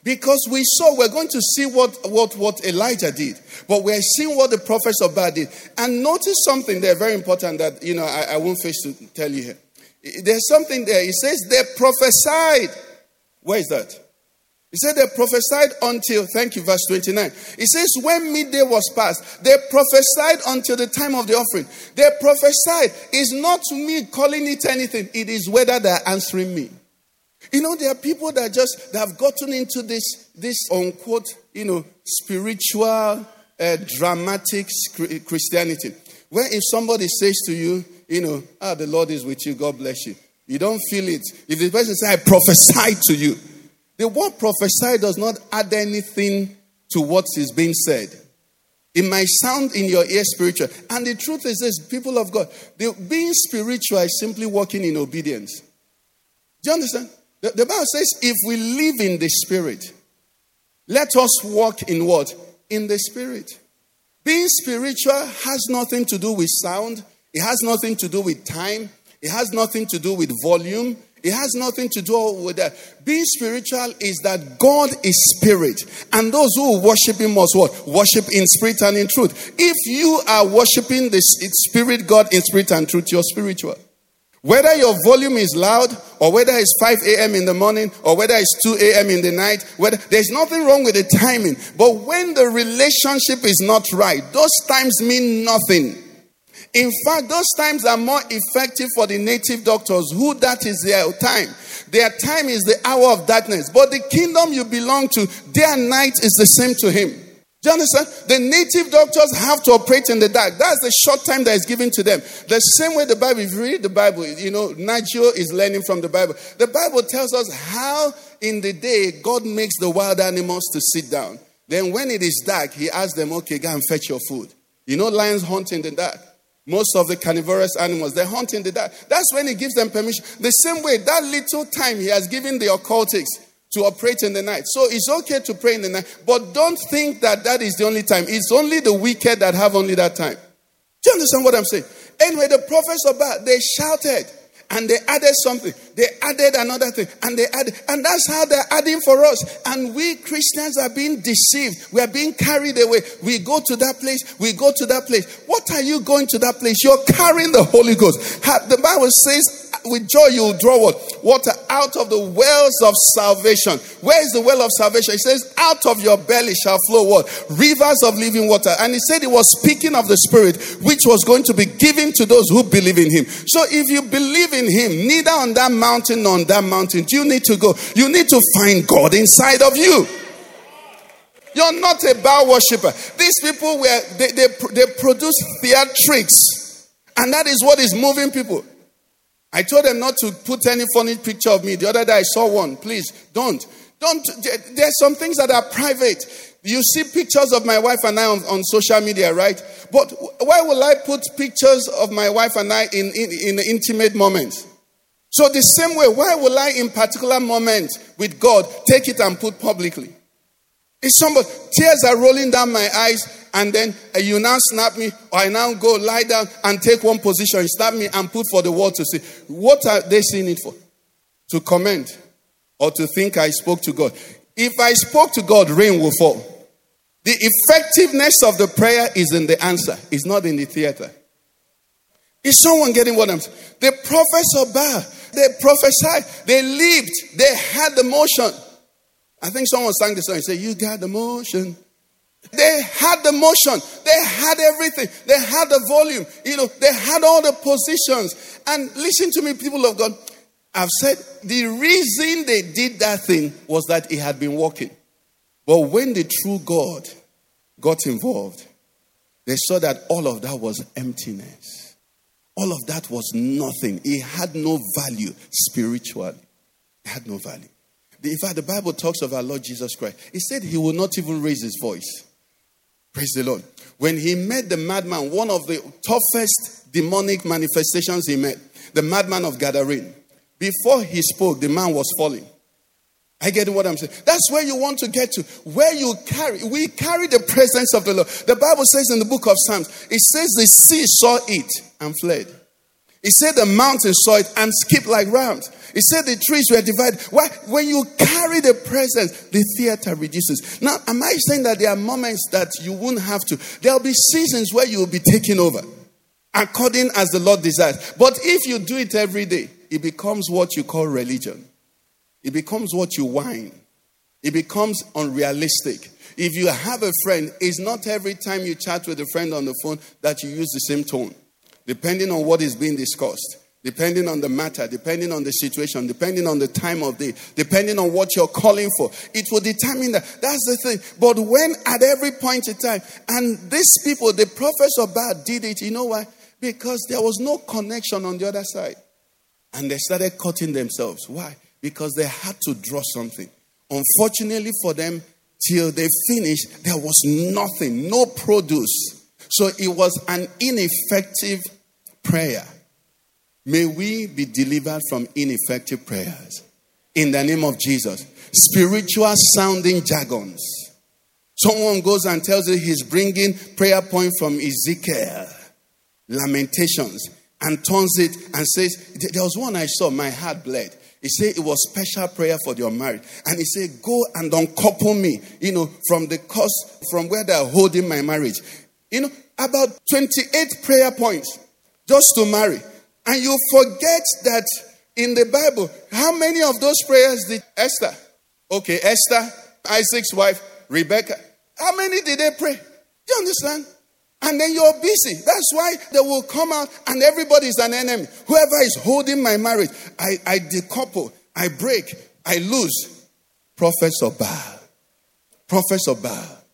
Because we saw, we're going to see what, what, what Elijah did, but we're seeing what the prophets of Baal did. And notice something there very important that, you know, I, I won't face to tell you here. There's something there. It says they prophesied. Where is that? He said they prophesied until, thank you, verse 29. It says, when midday was past, they prophesied until the time of the offering. They prophesied. It's not me calling it anything, it is whether they're answering me. You know, there are people that just that have gotten into this, this unquote, you know, spiritual, uh, dramatic Christianity. Where if somebody says to you, you know, ah, the Lord is with you, God bless you. You don't feel it. If the person says, I prophesy to you, the word prophesy does not add anything to what is being said. It might sound in your ear spiritual. And the truth is this people of God, the, being spiritual is simply walking in obedience. Do you understand? The, the Bible says, if we live in the Spirit, let us walk in what? In the Spirit. Being spiritual has nothing to do with sound, it has nothing to do with time, it has nothing to do with volume, it has nothing to do with that. Being spiritual is that God is spirit, and those who worship Him must what? Worship in spirit and in truth. If you are worshiping the spirit God in spirit and truth, you're spiritual. Whether your volume is loud or whether it's 5 a.m. in the morning or whether it's 2 a.m. in the night, whether, there's nothing wrong with the timing. But when the relationship is not right, those times mean nothing. In fact, those times are more effective for the native doctors who that is their time. Their time is the hour of darkness. But the kingdom you belong to, day and night is the same to him. Do you understand? The native doctors have to operate in the dark. That's the short time that is given to them. The same way the Bible, if you read the Bible, you know, Nigel is learning from the Bible. The Bible tells us how in the day God makes the wild animals to sit down. Then when it is dark, he asks them, okay, go and fetch your food. You know, lions hunt in the dark. Most of the carnivorous animals, they hunt in the dark. That's when he gives them permission. The same way, that little time he has given the occultics to operate in the night. So it's okay to pray in the night, but don't think that that is the only time. It's only the wicked that have only that time. Do you understand what I'm saying? Anyway, the prophets of Baal they shouted and they added something. They added another thing and they added, and that's how they're adding for us. And we Christians are being deceived. We are being carried away. We go to that place, we go to that place. What are you going to that place? You're carrying the Holy Ghost. The Bible says with joy you will draw what? Water out of the wells of salvation. Where is the well of salvation? It says, out of your belly shall flow what? Rivers of living water. And he said he was speaking of the Spirit, which was going to be given to those who believe in him. So if you believe in him, neither on that mountain on that mountain you need to go. You need to find God inside of you. You're not a Baal worshiper. These people were they, they, they produce theatrics, and that is what is moving people. I told them not to put any funny picture of me. The other day I saw one. Please don't. Don't. There's some things that are private. You see pictures of my wife and I on, on social media, right? But why will I put pictures of my wife and I in, in, in intimate moments? So, the same way, why will I, in particular moments with God, take it and put publicly? If somebody, tears are rolling down my eyes, and then uh, you now snap me, or I now go lie down and take one position, snap me and put for the world to see. What are they seeing it for? To comment or to think I spoke to God. If I spoke to God, rain will fall. The effectiveness of the prayer is in the answer, it's not in the theater. Is someone getting what I'm saying? The prophets of Baal, they prophesied, they lived, they had the motion. I think someone sang the song and said, You got the motion. They had the motion, they had everything, they had the volume, you know, they had all the positions. And listen to me, people of God. I've said the reason they did that thing was that it had been working. But when the true God got involved, they saw that all of that was emptiness. All of that was nothing. It had no value spiritually. It had no value. In fact, the Bible talks of our Lord Jesus Christ. He said he will not even raise his voice. Praise the Lord. When he met the madman, one of the toughest demonic manifestations he met, the madman of Gadarene, before he spoke, the man was falling. I get what I'm saying. That's where you want to get to. Where you carry, we carry the presence of the Lord. The Bible says in the book of Psalms, it says the sea saw it and fled. He said the mountains saw it and skipped like rams. He said the trees were divided. Why? When you carry the presence, the theater reduces. Now, am I saying that there are moments that you won't have to? There'll be seasons where you will be taken over according as the Lord desires. But if you do it every day, it becomes what you call religion. It becomes what you whine. It becomes unrealistic. If you have a friend, it's not every time you chat with a friend on the phone that you use the same tone, depending on what is being discussed depending on the matter, depending on the situation, depending on the time of day, depending on what you're calling for. It will determine that. That's the thing. But when at every point in time, and these people, the prophets of Baal did it, you know why? Because there was no connection on the other side. And they started cutting themselves. Why? Because they had to draw something. Unfortunately for them, till they finished, there was nothing, no produce. So it was an ineffective prayer. May we be delivered from ineffective prayers. In the name of Jesus. Spiritual sounding jargons. Someone goes and tells you he's bringing prayer point from Ezekiel, Lamentations, and turns it and says, There was one I saw, my heart bled. He said it was special prayer for your marriage. And he said, Go and uncouple me, you know, from the cause, from where they're holding my marriage. You know, about 28 prayer points just to marry. And you forget that in the Bible, how many of those prayers did Esther? Okay, Esther, Isaac's wife, Rebecca. How many did they pray? You understand? And then you're busy. That's why they will come out and everybody is an enemy. Whoever is holding my marriage, I, I decouple, I break, I lose. Prophets of Baal. Prophets of Baal.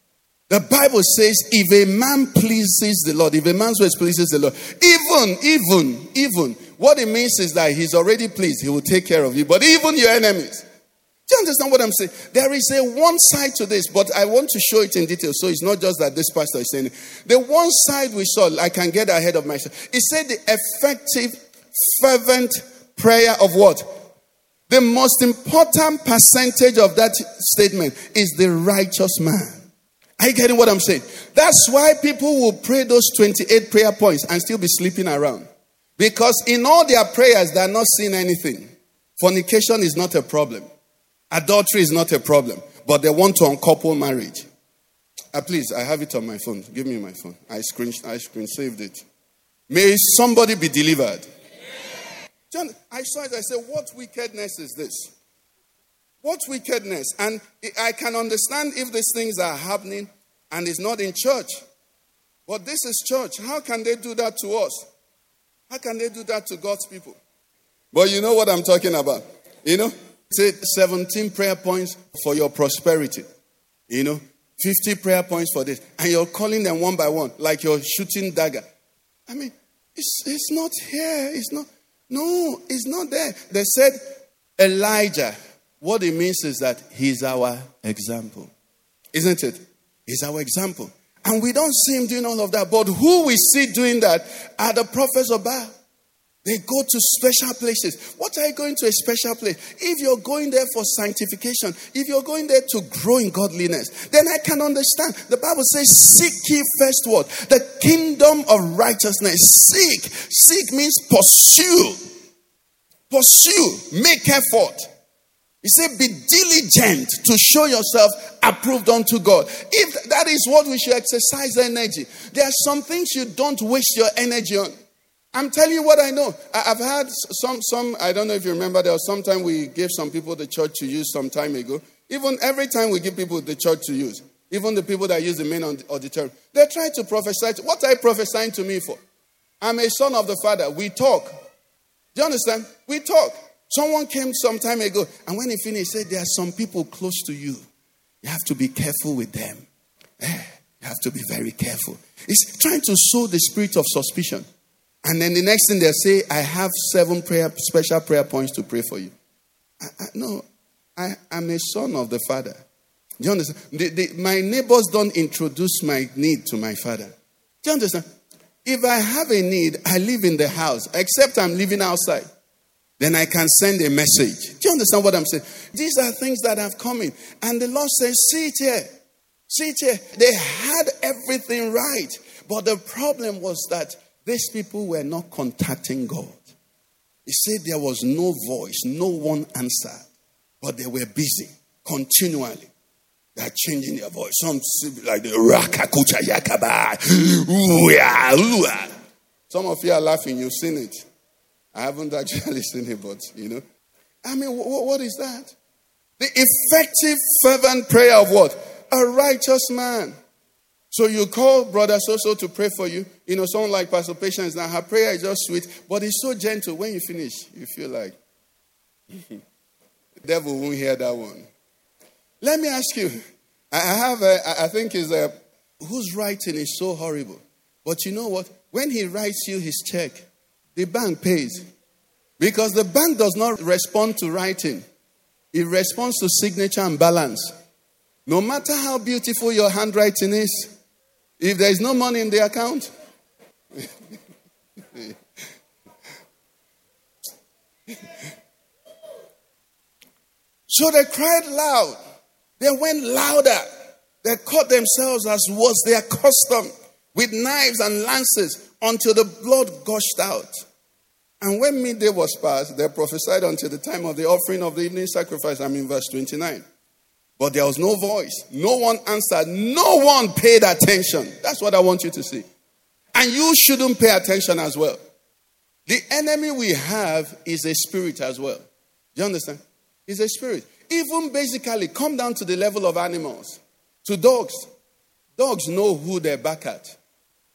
The Bible says, if a man pleases the Lord, if a man's ways pleases the Lord, even, even, even, what it means is that he's already pleased, he will take care of you. But even your enemies, do you understand what I'm saying? There is a one side to this, but I want to show it in detail. So it's not just that this pastor is saying it. The one side we saw, I can get ahead of myself. It said the effective, fervent prayer of what? The most important percentage of that statement is the righteous man. Are you getting what I'm saying? That's why people will pray those 28 prayer points and still be sleeping around. Because in all their prayers, they're not seeing anything. Fornication is not a problem. Adultery is not a problem. But they want to uncouple marriage. Uh, please, I have it on my phone. Give me my phone. I screen, I screen saved it. May somebody be delivered. John, I saw it. I said, What wickedness is this? What wickedness? And I can understand if these things are happening and it's not in church. But this is church. How can they do that to us? How can they do that to God's people? But you know what I'm talking about. You know, say 17 prayer points for your prosperity. You know, 50 prayer points for this. And you're calling them one by one, like you're shooting dagger. I mean, it's, it's not here. It's not. No, it's not there. They said Elijah what it means is that he's our example. Isn't it? He's our example. And we don't see him doing all of that. But who we see doing that are the prophets of Baal. They go to special places. What are you going to a special place? If you're going there for sanctification, if you're going there to grow in godliness, then I can understand. The Bible says, Seek ye first what? The kingdom of righteousness. Seek. Seek means pursue. Pursue. Make effort. He said, Be diligent to show yourself approved unto God. If that is what we should exercise energy, there are some things you don't waste your energy on. I'm telling you what I know. I've had some, some, I don't know if you remember, there was some time we gave some people the church to use some time ago. Even every time we give people the church to use, even the people that use the main auditorium, they try to prophesy. To, What are you prophesying to me for? I'm a son of the Father. We talk. Do you understand? We talk. Someone came some time ago, and when he finished, he said, There are some people close to you. You have to be careful with them. Eh, you have to be very careful. He's trying to sow the spirit of suspicion. And then the next thing they'll say, I have seven prayer, special prayer points to pray for you. I, I, no, I, am a son of the Father. Do you understand? The, the, my neighbors don't introduce my need to my Father. Do you understand? If I have a need, I live in the house, except I'm living outside then I can send a message. Do you understand what I'm saying? These are things that have come in. And the Lord says, See it here. See it here. They had everything right. But the problem was that these people were not contacting God. He said there was no voice, no one answered. But they were busy continually. They're changing their voice. Some like the Rakakucha Yakaba. Ah. Some of you are laughing, you've seen it. I haven't actually seen it, but you know. I mean, what, is that? The effective, fervent prayer of what? A righteous man. So you call brother so to pray for you. You know, someone like Pastor Patience now, her prayer is just sweet, but it's so gentle. When you finish, you feel like the devil won't hear that one. Let me ask you. I have a, I think is a whose writing is so horrible. But you know what? When he writes you his check, the bank pays. Because the bank does not respond to writing, it responds to signature and balance. No matter how beautiful your handwriting is, if there is no money in the account, so they cried loud. They went louder. They cut themselves as was their custom with knives and lances until the blood gushed out. And when midday was past, they prophesied until the time of the offering of the evening sacrifice. I'm in verse 29. But there was no voice. No one answered. No one paid attention. That's what I want you to see. And you shouldn't pay attention as well. The enemy we have is a spirit as well. Do you understand? It's a spirit. Even basically, come down to the level of animals, to dogs. Dogs know who they're back at.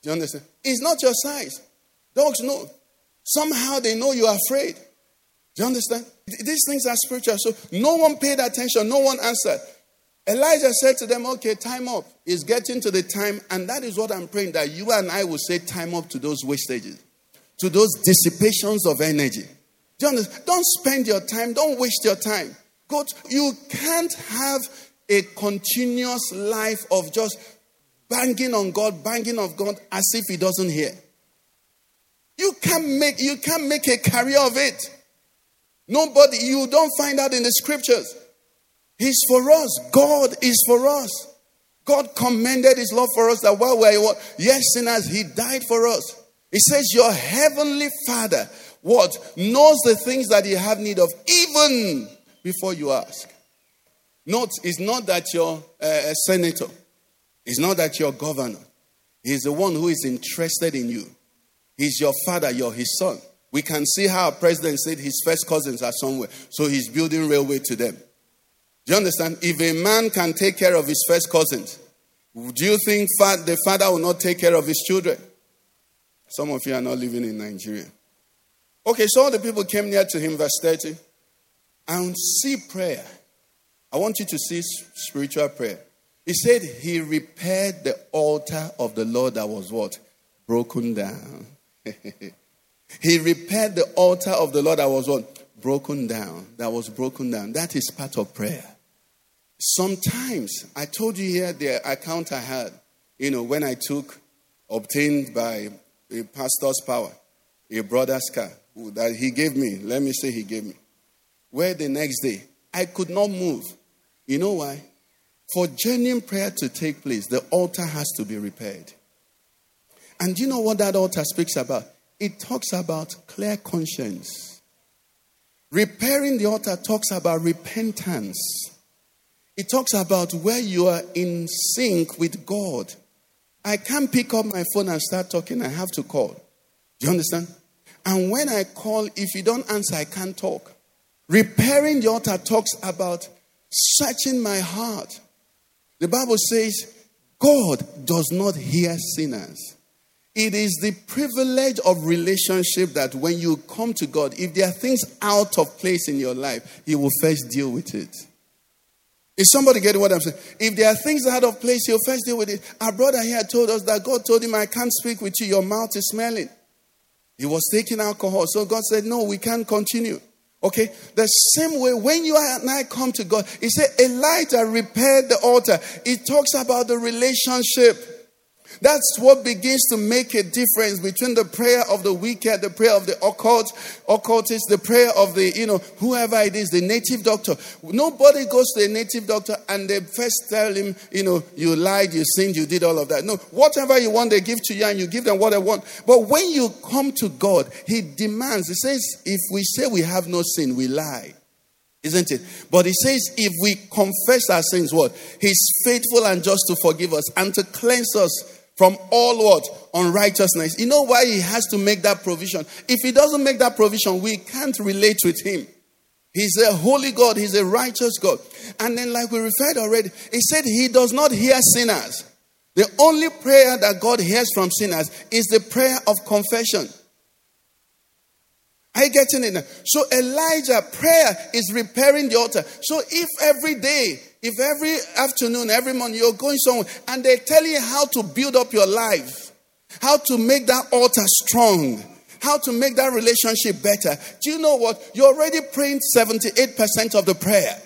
Do you understand? It's not your size. Dogs know. Somehow they know you're afraid. Do you understand? These things are spiritual. So no one paid attention, no one answered. Elijah said to them, Okay, time up. It's getting to the time, and that is what I'm praying that you and I will say time up to those wastages, to those dissipations of energy. Do you understand? Don't spend your time, don't waste your time. Go to, you can't have a continuous life of just banging on God, banging of God as if He doesn't hear. You can't make you can't make a career of it. Nobody, you don't find that in the scriptures. He's for us. God is for us. God commended his love for us that while we were yes sinners, he died for us. He says, Your heavenly Father, what? Knows the things that you have need of, even before you ask. Note, it's not that you're a uh, uh, senator, it's not that you're governor. He's the one who is interested in you. He's your father, you're his son. We can see how president said his first cousins are somewhere, so he's building railway to them. Do you understand? If a man can take care of his first cousins, do you think the father will not take care of his children? Some of you are not living in Nigeria. Okay, so all the people came near to him, verse 30, and see prayer. I want you to see spiritual prayer. He said he repaired the altar of the Lord that was what? Broken down. he repaired the altar of the Lord that was what? Broken down. That was broken down. That is part of prayer. Sometimes, I told you here the account I had, you know, when I took, obtained by a pastor's power, a brother's car that he gave me. Let me say he gave me. Where the next day, I could not move. You know why? For genuine prayer to take place, the altar has to be repaired. And you know what that altar speaks about? It talks about clear conscience. Repairing the altar talks about repentance. It talks about where you are in sync with God. I can't pick up my phone and start talking. I have to call. Do you understand? And when I call, if you don't answer, I can't talk. Repairing the altar talks about searching my heart. The Bible says, God does not hear sinners. It is the privilege of relationship that when you come to God, if there are things out of place in your life, He will first deal with it. Is somebody getting what I'm saying? If there are things out of place, he'll first deal with it. Our brother here told us that God told him, I can't speak with you, your mouth is smelling. He was taking alcohol. So God said, No, we can't continue. Okay? The same way, when you and I come to God, He said, Elijah repaired the altar. It talks about the relationship. That's what begins to make a difference between the prayer of the wicked, the prayer of the occult, occultist, the prayer of the, you know, whoever it is, the native doctor. Nobody goes to a native doctor and they first tell him, you know, you lied, you sinned, you did all of that. No, whatever you want, they give to you and you give them what they want. But when you come to God, He demands, He says, if we say we have no sin, we lie isn't it? But he says, if we confess our sins, what? He's faithful and just to forgive us and to cleanse us from all what? Unrighteousness. You know why he has to make that provision? If he doesn't make that provision, we can't relate with him. He's a holy God, he's a righteous God. And then, like we referred already, he said he does not hear sinners. The only prayer that God hears from sinners is the prayer of confession. Are you getting it? So Elijah prayer is repairing the altar. So if every day, if every afternoon, every morning you're going somewhere and they tell you how to build up your life, how to make that altar strong, how to make that relationship better, do you know what? You're already praying 78% of the prayer.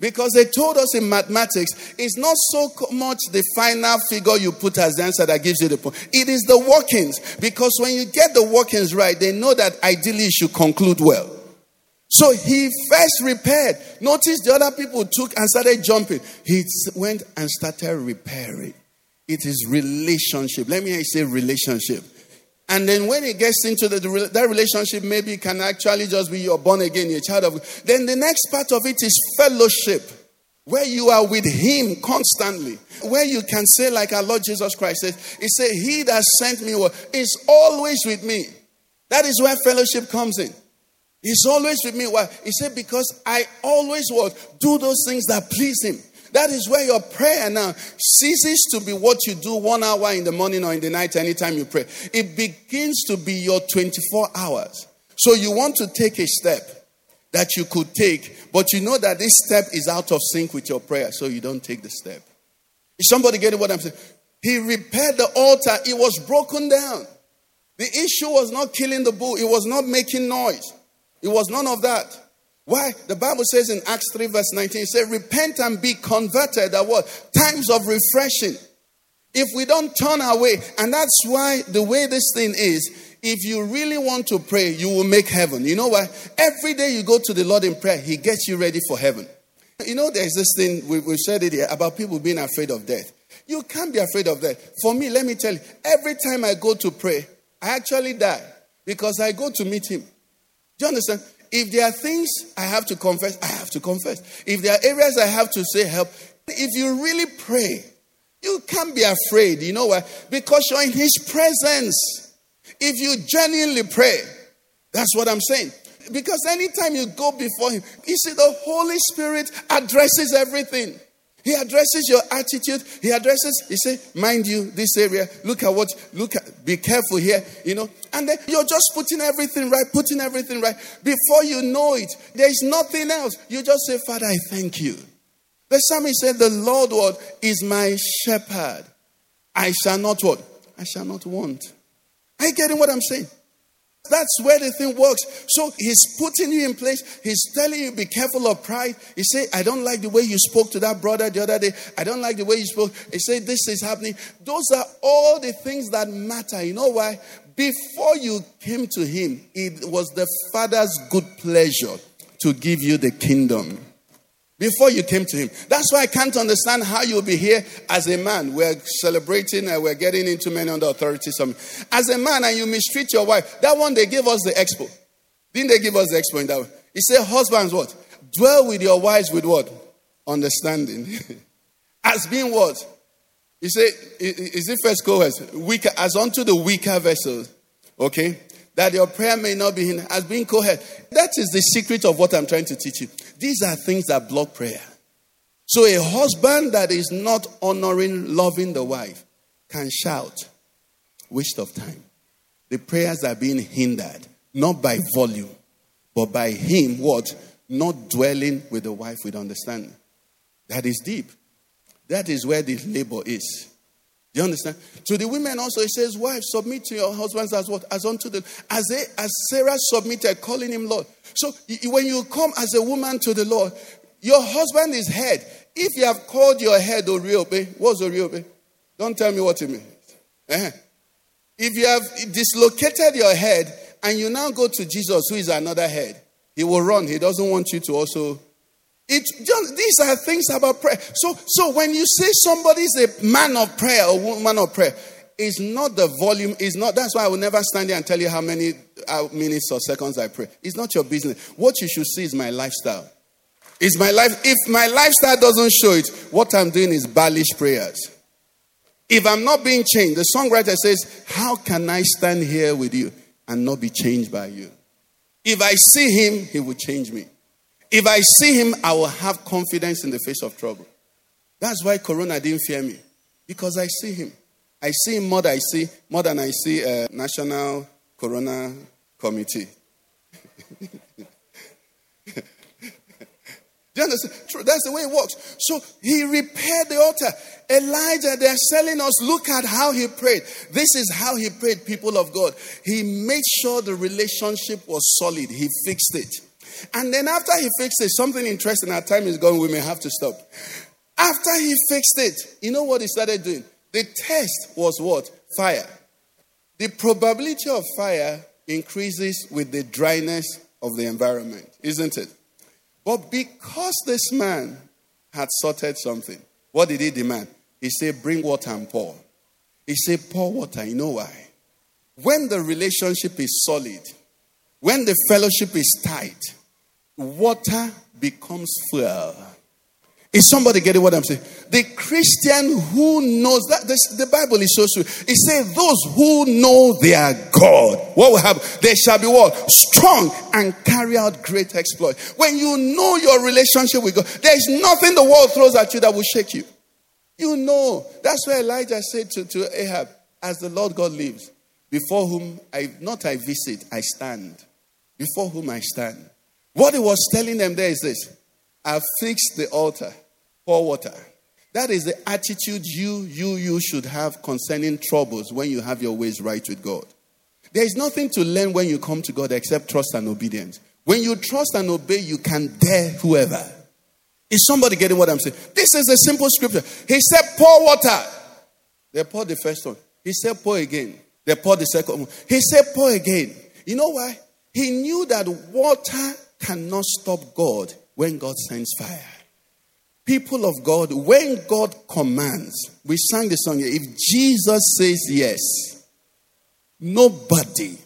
Because they told us in mathematics, it's not so much the final figure you put as the answer that gives you the point. It is the workings. Because when you get the workings right, they know that ideally you should conclude well. So he first repaired. Notice the other people took and started jumping. He went and started repairing. It is relationship. Let me say relationship. And then when it gets into the, that relationship, maybe can actually just be you're born again, you're a child of Then the next part of it is fellowship, where you are with Him constantly. Where you can say, like our Lord Jesus Christ says, He said, He that sent me is always with me. That is where fellowship comes in. He's always with me. Why? He said, Because I always what? Do those things that please him. That is where your prayer now ceases to be what you do one hour in the morning or in the night anytime you pray. It begins to be your 24 hours. So you want to take a step that you could take, but you know that this step is out of sync with your prayer, so you don't take the step. Is somebody getting what I'm saying? He repaired the altar, it was broken down. The issue was not killing the bull, it was not making noise. It was none of that. Why? The Bible says in Acts 3, verse 19, it says, Repent and be converted at what? Times of refreshing. If we don't turn away, and that's why the way this thing is, if you really want to pray, you will make heaven. You know why? Every day you go to the Lord in prayer, He gets you ready for heaven. You know, there's this thing, we, we said it here, about people being afraid of death. You can't be afraid of death. For me, let me tell you, every time I go to pray, I actually die because I go to meet Him. Do you understand? If there are things I have to confess, I have to confess. If there are areas I have to say help, if you really pray, you can't be afraid. You know why? Because you're in His presence. If you genuinely pray, that's what I'm saying. Because anytime you go before Him, you see, the Holy Spirit addresses everything. He addresses your attitude. He addresses, he say, mind you, this area, look at what, look at, be careful here, you know. And then you're just putting everything right, putting everything right. Before you know it, there's nothing else. You just say, Father, I thank you. The psalmist said, The Lord what is my shepherd. I shall not what? I shall not want. Are you getting what I'm saying? That's where the thing works. So he's putting you in place. He's telling you, be careful of pride. He say, I don't like the way you spoke to that brother the other day. I don't like the way you spoke. He said, this is happening. Those are all the things that matter. You know why? Before you came to him, it was the Father's good pleasure to give you the kingdom before you came to him. That's why I can't understand how you'll be here as a man. We're celebrating and we're getting into men under authority. Some as a man and you mistreat your wife. That one they gave us the expo. Didn't they give us the expo in that one? He said, Husbands, what? Dwell with your wives with what? Understanding. as being what? He said, is it first coerce? Weaker as unto the weaker vessels. Okay? That your prayer may not be hindered as being coherent. That is the secret of what I'm trying to teach you. These are things that block prayer. So a husband that is not honoring, loving the wife can shout, waste of time. The prayers are being hindered, not by volume, but by him, what? Not dwelling with the wife with understanding. That is deep. That is where the labor is. You understand? To the women also, it says, Wife, submit to your husbands as what? As unto the as a, as Sarah submitted, calling him Lord. So when you come as a woman to the Lord, your husband is head. If you have called your head Oriobe, what's Oriobe? Don't tell me what it means. Uh-huh. If you have dislocated your head and you now go to Jesus, who is another head, he will run. He doesn't want you to also it just these are things about prayer. So so when you say somebody's a man of prayer or woman of prayer, it's not the volume, is not that's why I will never stand there and tell you how many uh, minutes or seconds I pray. It's not your business. What you should see is my lifestyle. Is my life if my lifestyle doesn't show it, what I'm doing is balish prayers. If I'm not being changed, the songwriter says, How can I stand here with you and not be changed by you? If I see him, he will change me. If I see him, I will have confidence in the face of trouble. That's why Corona didn't fear me. Because I see him. I see him more than I see, more than I see a National Corona Committee. Do you understand? That's the way it works. So he repaired the altar. Elijah, they're telling us, look at how he prayed. This is how he prayed, people of God. He made sure the relationship was solid, he fixed it. And then after he fixed it, something interesting, our time is gone, we may have to stop. After he fixed it, you know what he started doing? The test was what? Fire. The probability of fire increases with the dryness of the environment, isn't it? But because this man had sorted something, what did he demand? He said, Bring water and pour. He said, Pour water. You know why? When the relationship is solid, when the fellowship is tight, water becomes fuel. Is somebody getting what I'm saying? The Christian who knows that this, the Bible is so sweet. It says, Those who know their God, what will happen? They shall be what? Strong and carry out great exploits." When you know your relationship with God, there is nothing the world throws at you that will shake you. You know. That's why Elijah said to, to Ahab, As the Lord God lives, before whom I not I visit, I stand. Before whom I stand. What he was telling them there is this I've fixed the altar pour water. That is the attitude you, you, you should have concerning troubles when you have your ways right with God. There is nothing to learn when you come to God except trust and obedience. When you trust and obey, you can dare whoever. Is somebody getting what I'm saying? This is a simple scripture. He said, pour water. They poured the first one. He said, pour again. They poured the second one. He said, pour again. You know why? He knew that water cannot stop God when God sends fire. People of God, when God commands, we sang the song if Jesus says yes, nobody,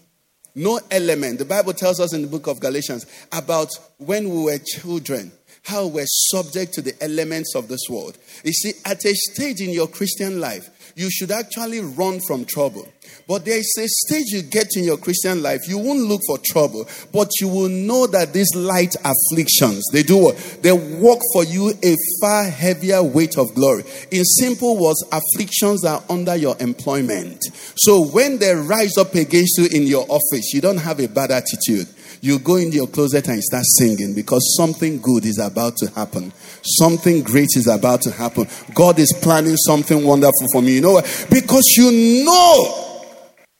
no element, the Bible tells us in the book of Galatians about when we were children, how we're subject to the elements of this world. You see, at a stage in your Christian life, you should actually run from trouble. But there is a stage you get in your Christian life, you won't look for trouble, but you will know that these light afflictions, they do what? They work for you a far heavier weight of glory. In simple words, afflictions are under your employment. So when they rise up against you in your office, you don't have a bad attitude you go in your closet and start singing because something good is about to happen. Something great is about to happen. God is planning something wonderful for me. You know why? Because you know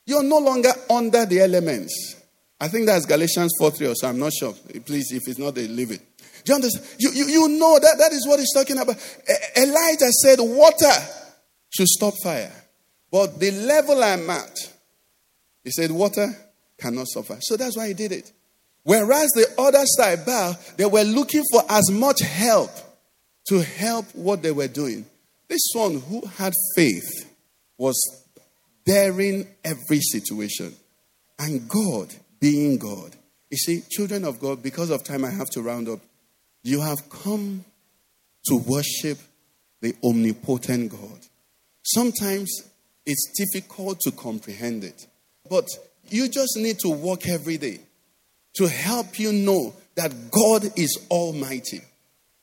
you're no longer under the elements. I think that's Galatians 4 3 or so. I'm not sure. Please, if it's not, leave it. Do you understand? You, you, you know that that is what he's talking about. Elijah said, Water should stop fire. But the level I'm at, he said, Water cannot suffer. So that's why he did it. Whereas the other side, Baal, they were looking for as much help to help what they were doing. This one who had faith was daring every situation. And God being God. You see, children of God, because of time, I have to round up. You have come to worship the omnipotent God. Sometimes it's difficult to comprehend it, but you just need to walk every day to help you know that God is almighty.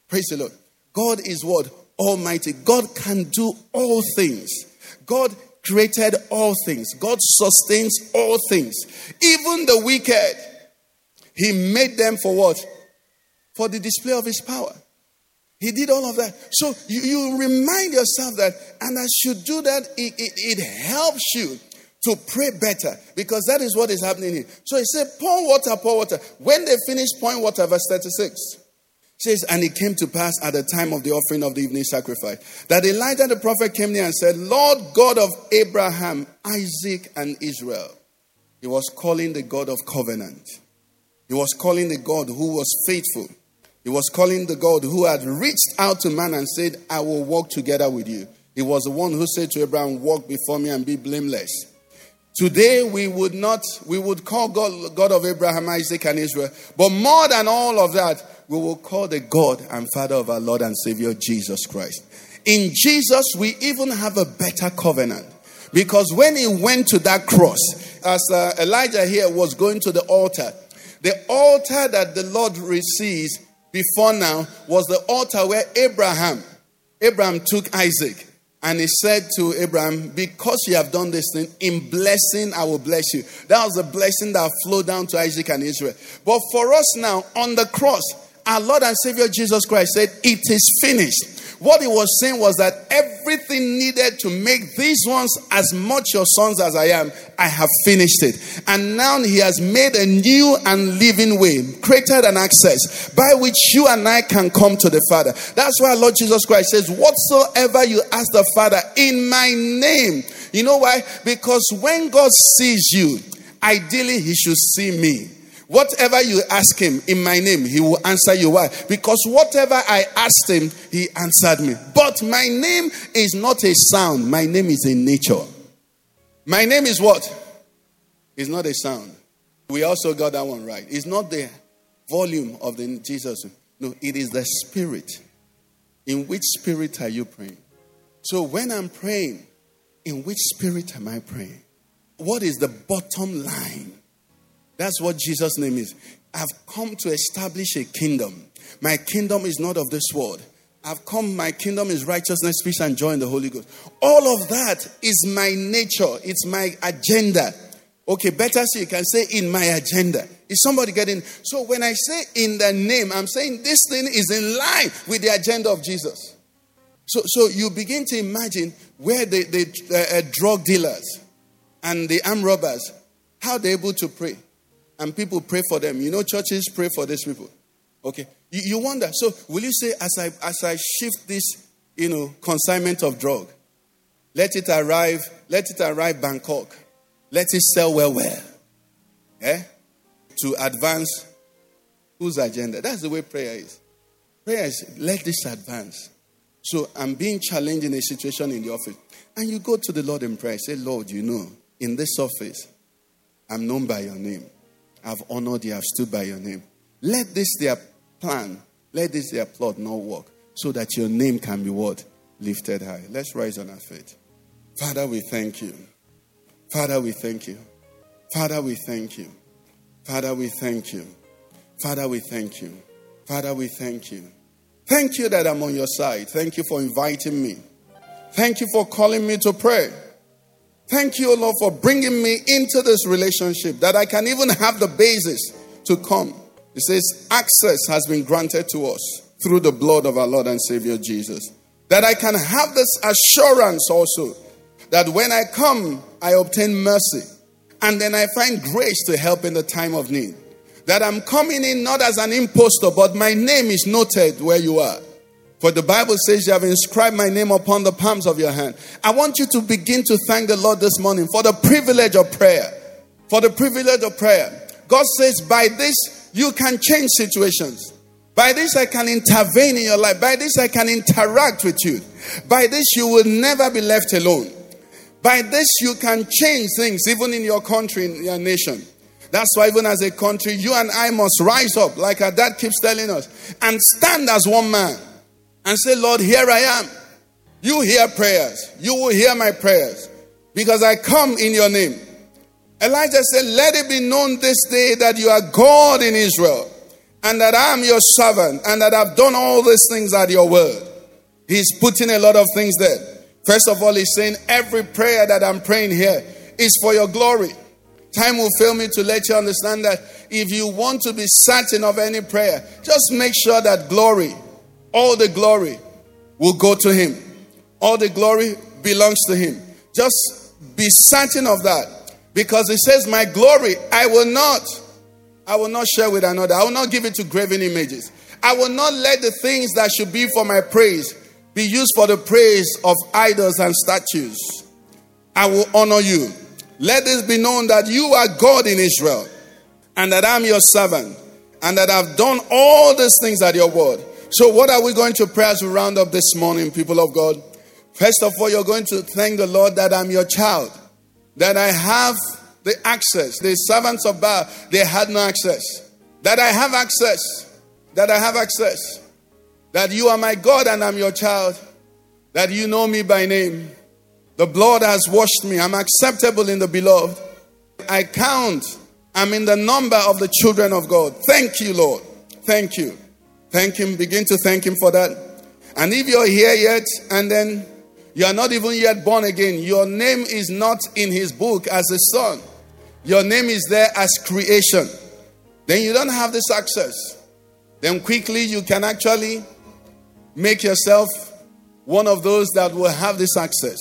Praise the Lord. God is what? Almighty. God can do all things. God created all things. God sustains all things. Even the wicked, He made them for what? For the display of His power. He did all of that. So you, you remind yourself that, and as you do that, it, it, it helps you to pray better because that is what is happening here. So he said, pour water, pour water. When they finished pouring water, verse 36 says, And it came to pass at the time of the offering of the evening sacrifice that Elijah the prophet came near and said, Lord God of Abraham, Isaac, and Israel. He was calling the God of covenant. He was calling the God who was faithful. He was calling the God who had reached out to man and said, I will walk together with you. He was the one who said to Abraham, Walk before me and be blameless. Today we would not, we would call God God of Abraham, Isaac, and Israel. But more than all of that, we will call the God and Father of our Lord and Savior Jesus Christ. In Jesus, we even have a better covenant. Because when he went to that cross, as uh, Elijah here was going to the altar, the altar that the Lord receives before now was the altar where Abraham, Abraham took Isaac and he said to Abraham, Because you have done this thing, in blessing I will bless you. That was the blessing that flowed down to Isaac and Israel. But for us now, on the cross, our Lord and Savior Jesus Christ said, It is finished. What he was saying was that everything needed to make these ones as much your sons as I am, I have finished it. And now he has made a new and living way, created an access by which you and I can come to the Father. That's why Lord Jesus Christ says, Whatsoever you ask the Father in my name. You know why? Because when God sees you, ideally he should see me. Whatever you ask him in my name, he will answer you. Why? Because whatever I asked him, he answered me. But my name is not a sound, my name is a nature. My name is what? It's not a sound. We also got that one right. It's not the volume of the Jesus. No, it is the spirit. In which spirit are you praying? So when I'm praying, in which spirit am I praying? What is the bottom line? That's what Jesus' name is. I've come to establish a kingdom. My kingdom is not of this world. I've come, my kingdom is righteousness, peace, and joy in the Holy Ghost. All of that is my nature, it's my agenda. Okay, better so you can say in my agenda. Is somebody getting? So when I say in the name, I'm saying this thing is in line with the agenda of Jesus. So, so you begin to imagine where the, the uh, uh, drug dealers and the armed robbers, how they're able to pray. And people pray for them. You know, churches pray for these people. Okay. You, you wonder, so will you say, as I as I shift this, you know, consignment of drug, let it arrive, let it arrive Bangkok, let it sell well, well. Eh? To advance whose agenda? That's the way prayer is. Prayer is let this advance. So I'm being challenged in a situation in the office. And you go to the Lord in prayer, say, Lord, you know, in this office, I'm known by your name. I've honored you, I've stood by your name. Let this their plan, let this their plot not work, so that your name can be what? Lifted high. Let's rise on our feet. Father, we thank you. Father, we thank you. Father, we thank you. Father, we thank you. Father, we thank you. Father, we thank you. Thank you that I'm on your side. Thank you for inviting me. Thank you for calling me to pray. Thank you, Lord, for bringing me into this relationship that I can even have the basis to come. It says, access has been granted to us through the blood of our Lord and Savior Jesus. That I can have this assurance also that when I come, I obtain mercy. And then I find grace to help in the time of need. That I'm coming in not as an impostor, but my name is noted where you are. For the Bible says you have inscribed my name upon the palms of your hand. I want you to begin to thank the Lord this morning for the privilege of prayer. For the privilege of prayer. God says, by this you can change situations. By this I can intervene in your life. By this I can interact with you. By this you will never be left alone. By this you can change things even in your country, in your nation. That's why, even as a country, you and I must rise up, like our dad keeps telling us, and stand as one man and say, Lord, here I am. You hear prayers. You will hear my prayers because I come in your name. Elijah said, Let it be known this day that you are God in Israel and that I am your servant and that I've done all these things at your word. He's putting a lot of things there. First of all, he's saying, Every prayer that I'm praying here is for your glory. Time will fail me to let you understand that if you want to be certain of any prayer, just make sure that glory, all the glory, will go to Him. All the glory belongs to Him. Just be certain of that. Because He says, My glory, I will not, I will not share with another. I will not give it to graven images. I will not let the things that should be for my praise be used for the praise of idols and statues. I will honor you. Let this be known that you are God in Israel, and that I'm your servant, and that I've done all these things at your word. So, what are we going to pray as we round up this morning, people of God? First of all, you're going to thank the Lord that I'm your child, that I have the access. The servants of Baal, they had no access. That I have access. That I have access. That you are my God and I'm your child. That you know me by name the blood has washed me. I'm acceptable in the beloved. I count. I'm in the number of the children of God. Thank you, Lord. Thank you. Thank Him. Begin to thank Him for that. And if you're here yet and then you are not even yet born again, your name is not in His book as a son. Your name is there as creation. Then you don't have this access. Then quickly you can actually make yourself one of those that will have this access.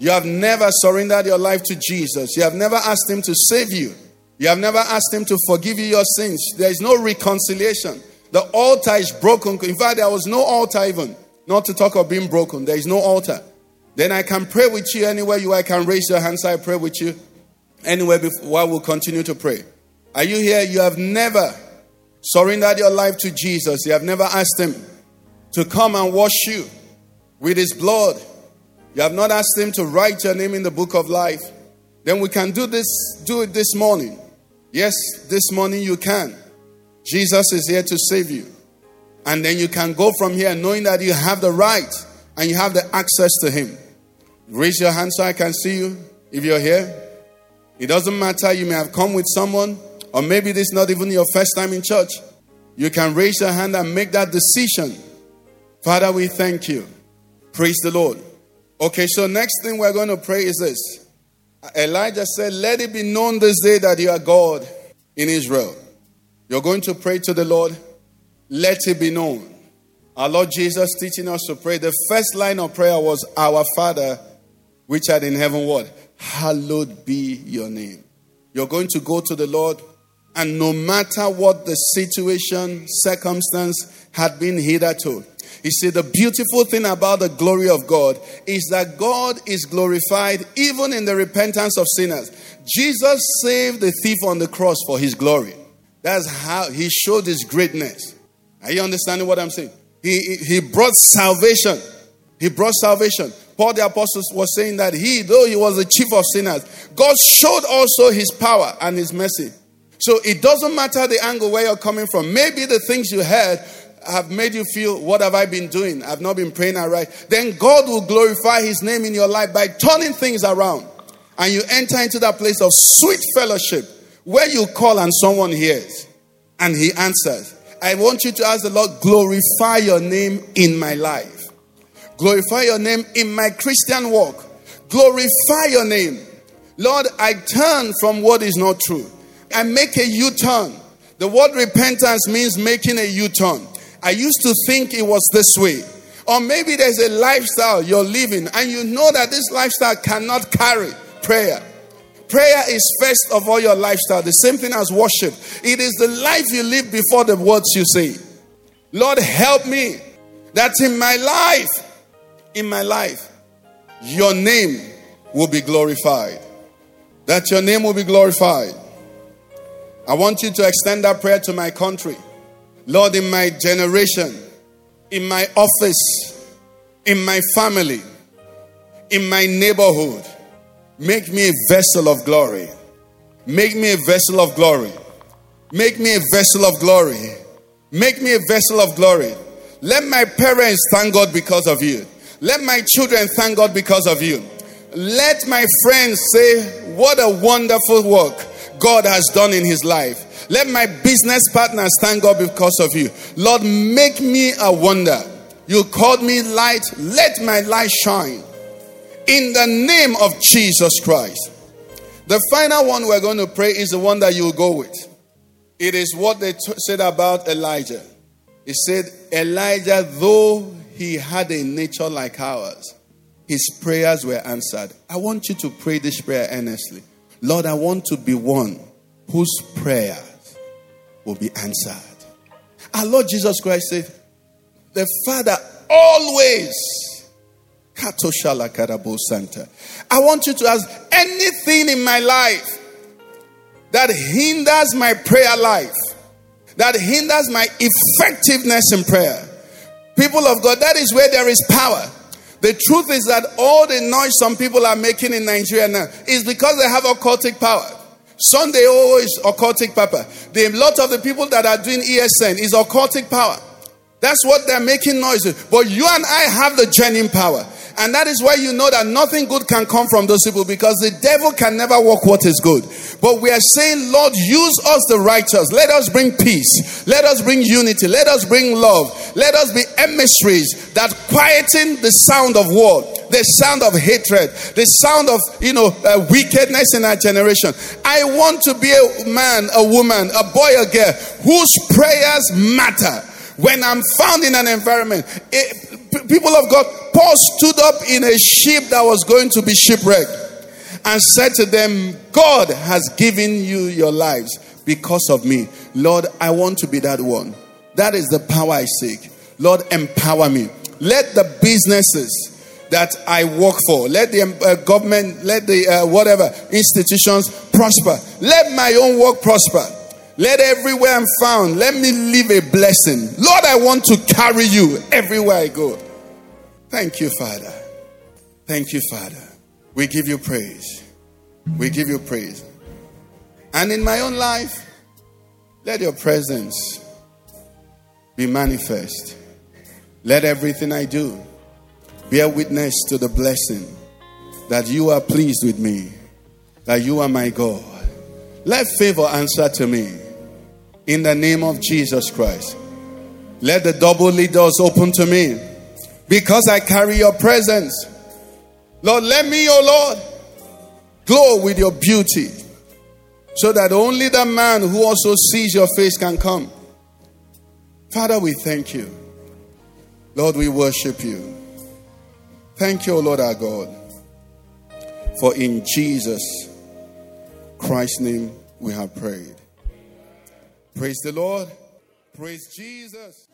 You have never surrendered your life to Jesus. You have never asked Him to save you. You have never asked Him to forgive you your sins. There is no reconciliation. The altar is broken. In fact, there was no altar even. Not to talk of being broken. There is no altar. Then I can pray with you anywhere you are. I can raise your hands. I pray with you anywhere before, while we'll continue to pray. Are you here? You have never surrendered your life to Jesus. You have never asked Him to come and wash you with His blood you have not asked Him to write your name in the book of life. Then we can do this, do it this morning. Yes, this morning you can. Jesus is here to save you. And then you can go from here knowing that you have the right and you have the access to Him. Raise your hand so I can see you if you're here. It doesn't matter, you may have come with someone, or maybe this is not even your first time in church. You can raise your hand and make that decision. Father, we thank you. Praise the Lord. Okay, so next thing we're going to pray is this. Elijah said, Let it be known this day that you are God in Israel. You're going to pray to the Lord. Let it be known. Our Lord Jesus teaching us to pray. The first line of prayer was, Our Father, which art in heaven, what? Hallowed be your name. You're going to go to the Lord, and no matter what the situation, circumstance had been hitherto, you see, the beautiful thing about the glory of God is that God is glorified even in the repentance of sinners. Jesus saved the thief on the cross for his glory. That's how he showed his greatness. Are you understanding what I'm saying? He, he brought salvation. He brought salvation. Paul the Apostle was saying that he, though he was the chief of sinners, God showed also his power and his mercy. So it doesn't matter the angle where you're coming from. Maybe the things you heard have made you feel, what have I been doing? I've not been praying right. Then God will glorify his name in your life by turning things around. And you enter into that place of sweet fellowship where you call and someone hears and he answers. I want you to ask the Lord, glorify your name in my life. Glorify your name in my Christian walk. Glorify your name. Lord, I turn from what is not true. I make a U turn. The word repentance means making a U turn. I used to think it was this way. Or maybe there's a lifestyle you're living and you know that this lifestyle cannot carry prayer. Prayer is first of all your lifestyle, the same thing as worship. It is the life you live before the words you say. Lord, help me that in my life, in my life, your name will be glorified. That your name will be glorified. I want you to extend that prayer to my country. Lord, in my generation, in my office, in my family, in my neighborhood, Make me a vessel of glory. Make me a vessel of glory. Make me a vessel of glory. Make me a vessel of glory. Let my parents thank God because of you. Let my children thank God because of you. Let my friends say, What a wonderful work God has done in his life. Let my business partners thank God because of you. Lord, make me a wonder. You called me light. Let my light shine in the name of Jesus Christ. The final one we're going to pray is the one that you'll go with. It is what they t- said about Elijah. He said, Elijah, though he had a nature like ours, his prayers were answered. I want you to pray this prayer earnestly. Lord, I want to be one whose prayers will be answered. Our Lord Jesus Christ said, The Father always I want you to ask anything in my life that hinders my prayer life, that hinders my effectiveness in prayer. People of God, that is where there is power. The truth is that all the noise some people are making in Nigeria now is because they have occultic power. Sunday always occultic power. The lot of the people that are doing ESN is occultic power. That's what they're making noise. But you and I have the genuine power. And that is why you know that nothing good can come from those people because the devil can never work what is good. But we are saying, Lord, use us the righteous. Let us bring peace. Let us bring unity. Let us bring love. Let us be emissaries that quieten the sound of war, the sound of hatred, the sound of, you know, uh, wickedness in our generation. I want to be a man, a woman, a boy, a girl whose prayers matter when I'm found in an environment, it, people of God, Paul stood up in a ship that was going to be shipwrecked and said to them, God has given you your lives because of me. Lord, I want to be that one. That is the power I seek. Lord, empower me. Let the businesses that I work for, let the uh, government, let the uh, whatever institutions prosper. Let my own work prosper. Let everywhere I'm found, let me live a blessing. Lord, I want to carry you everywhere I go. Thank you, Father. Thank you, Father. We give you praise. We give you praise. And in my own life, let your presence be manifest. Let everything I do bear witness to the blessing that you are pleased with me, that you are my God. Let favor answer to me in the name of Jesus Christ. Let the double doors open to me because I carry your presence. Lord, let me, oh Lord, glow with your beauty so that only the man who also sees your face can come. Father, we thank you. Lord, we worship you. Thank you, O Lord our God. For in Jesus Christ's name we have prayed. Praise the Lord. Praise Jesus.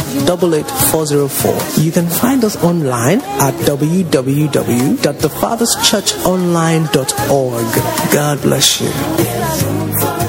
0703158804. You can find us online at www.thefatherschurchonline.org. God bless you.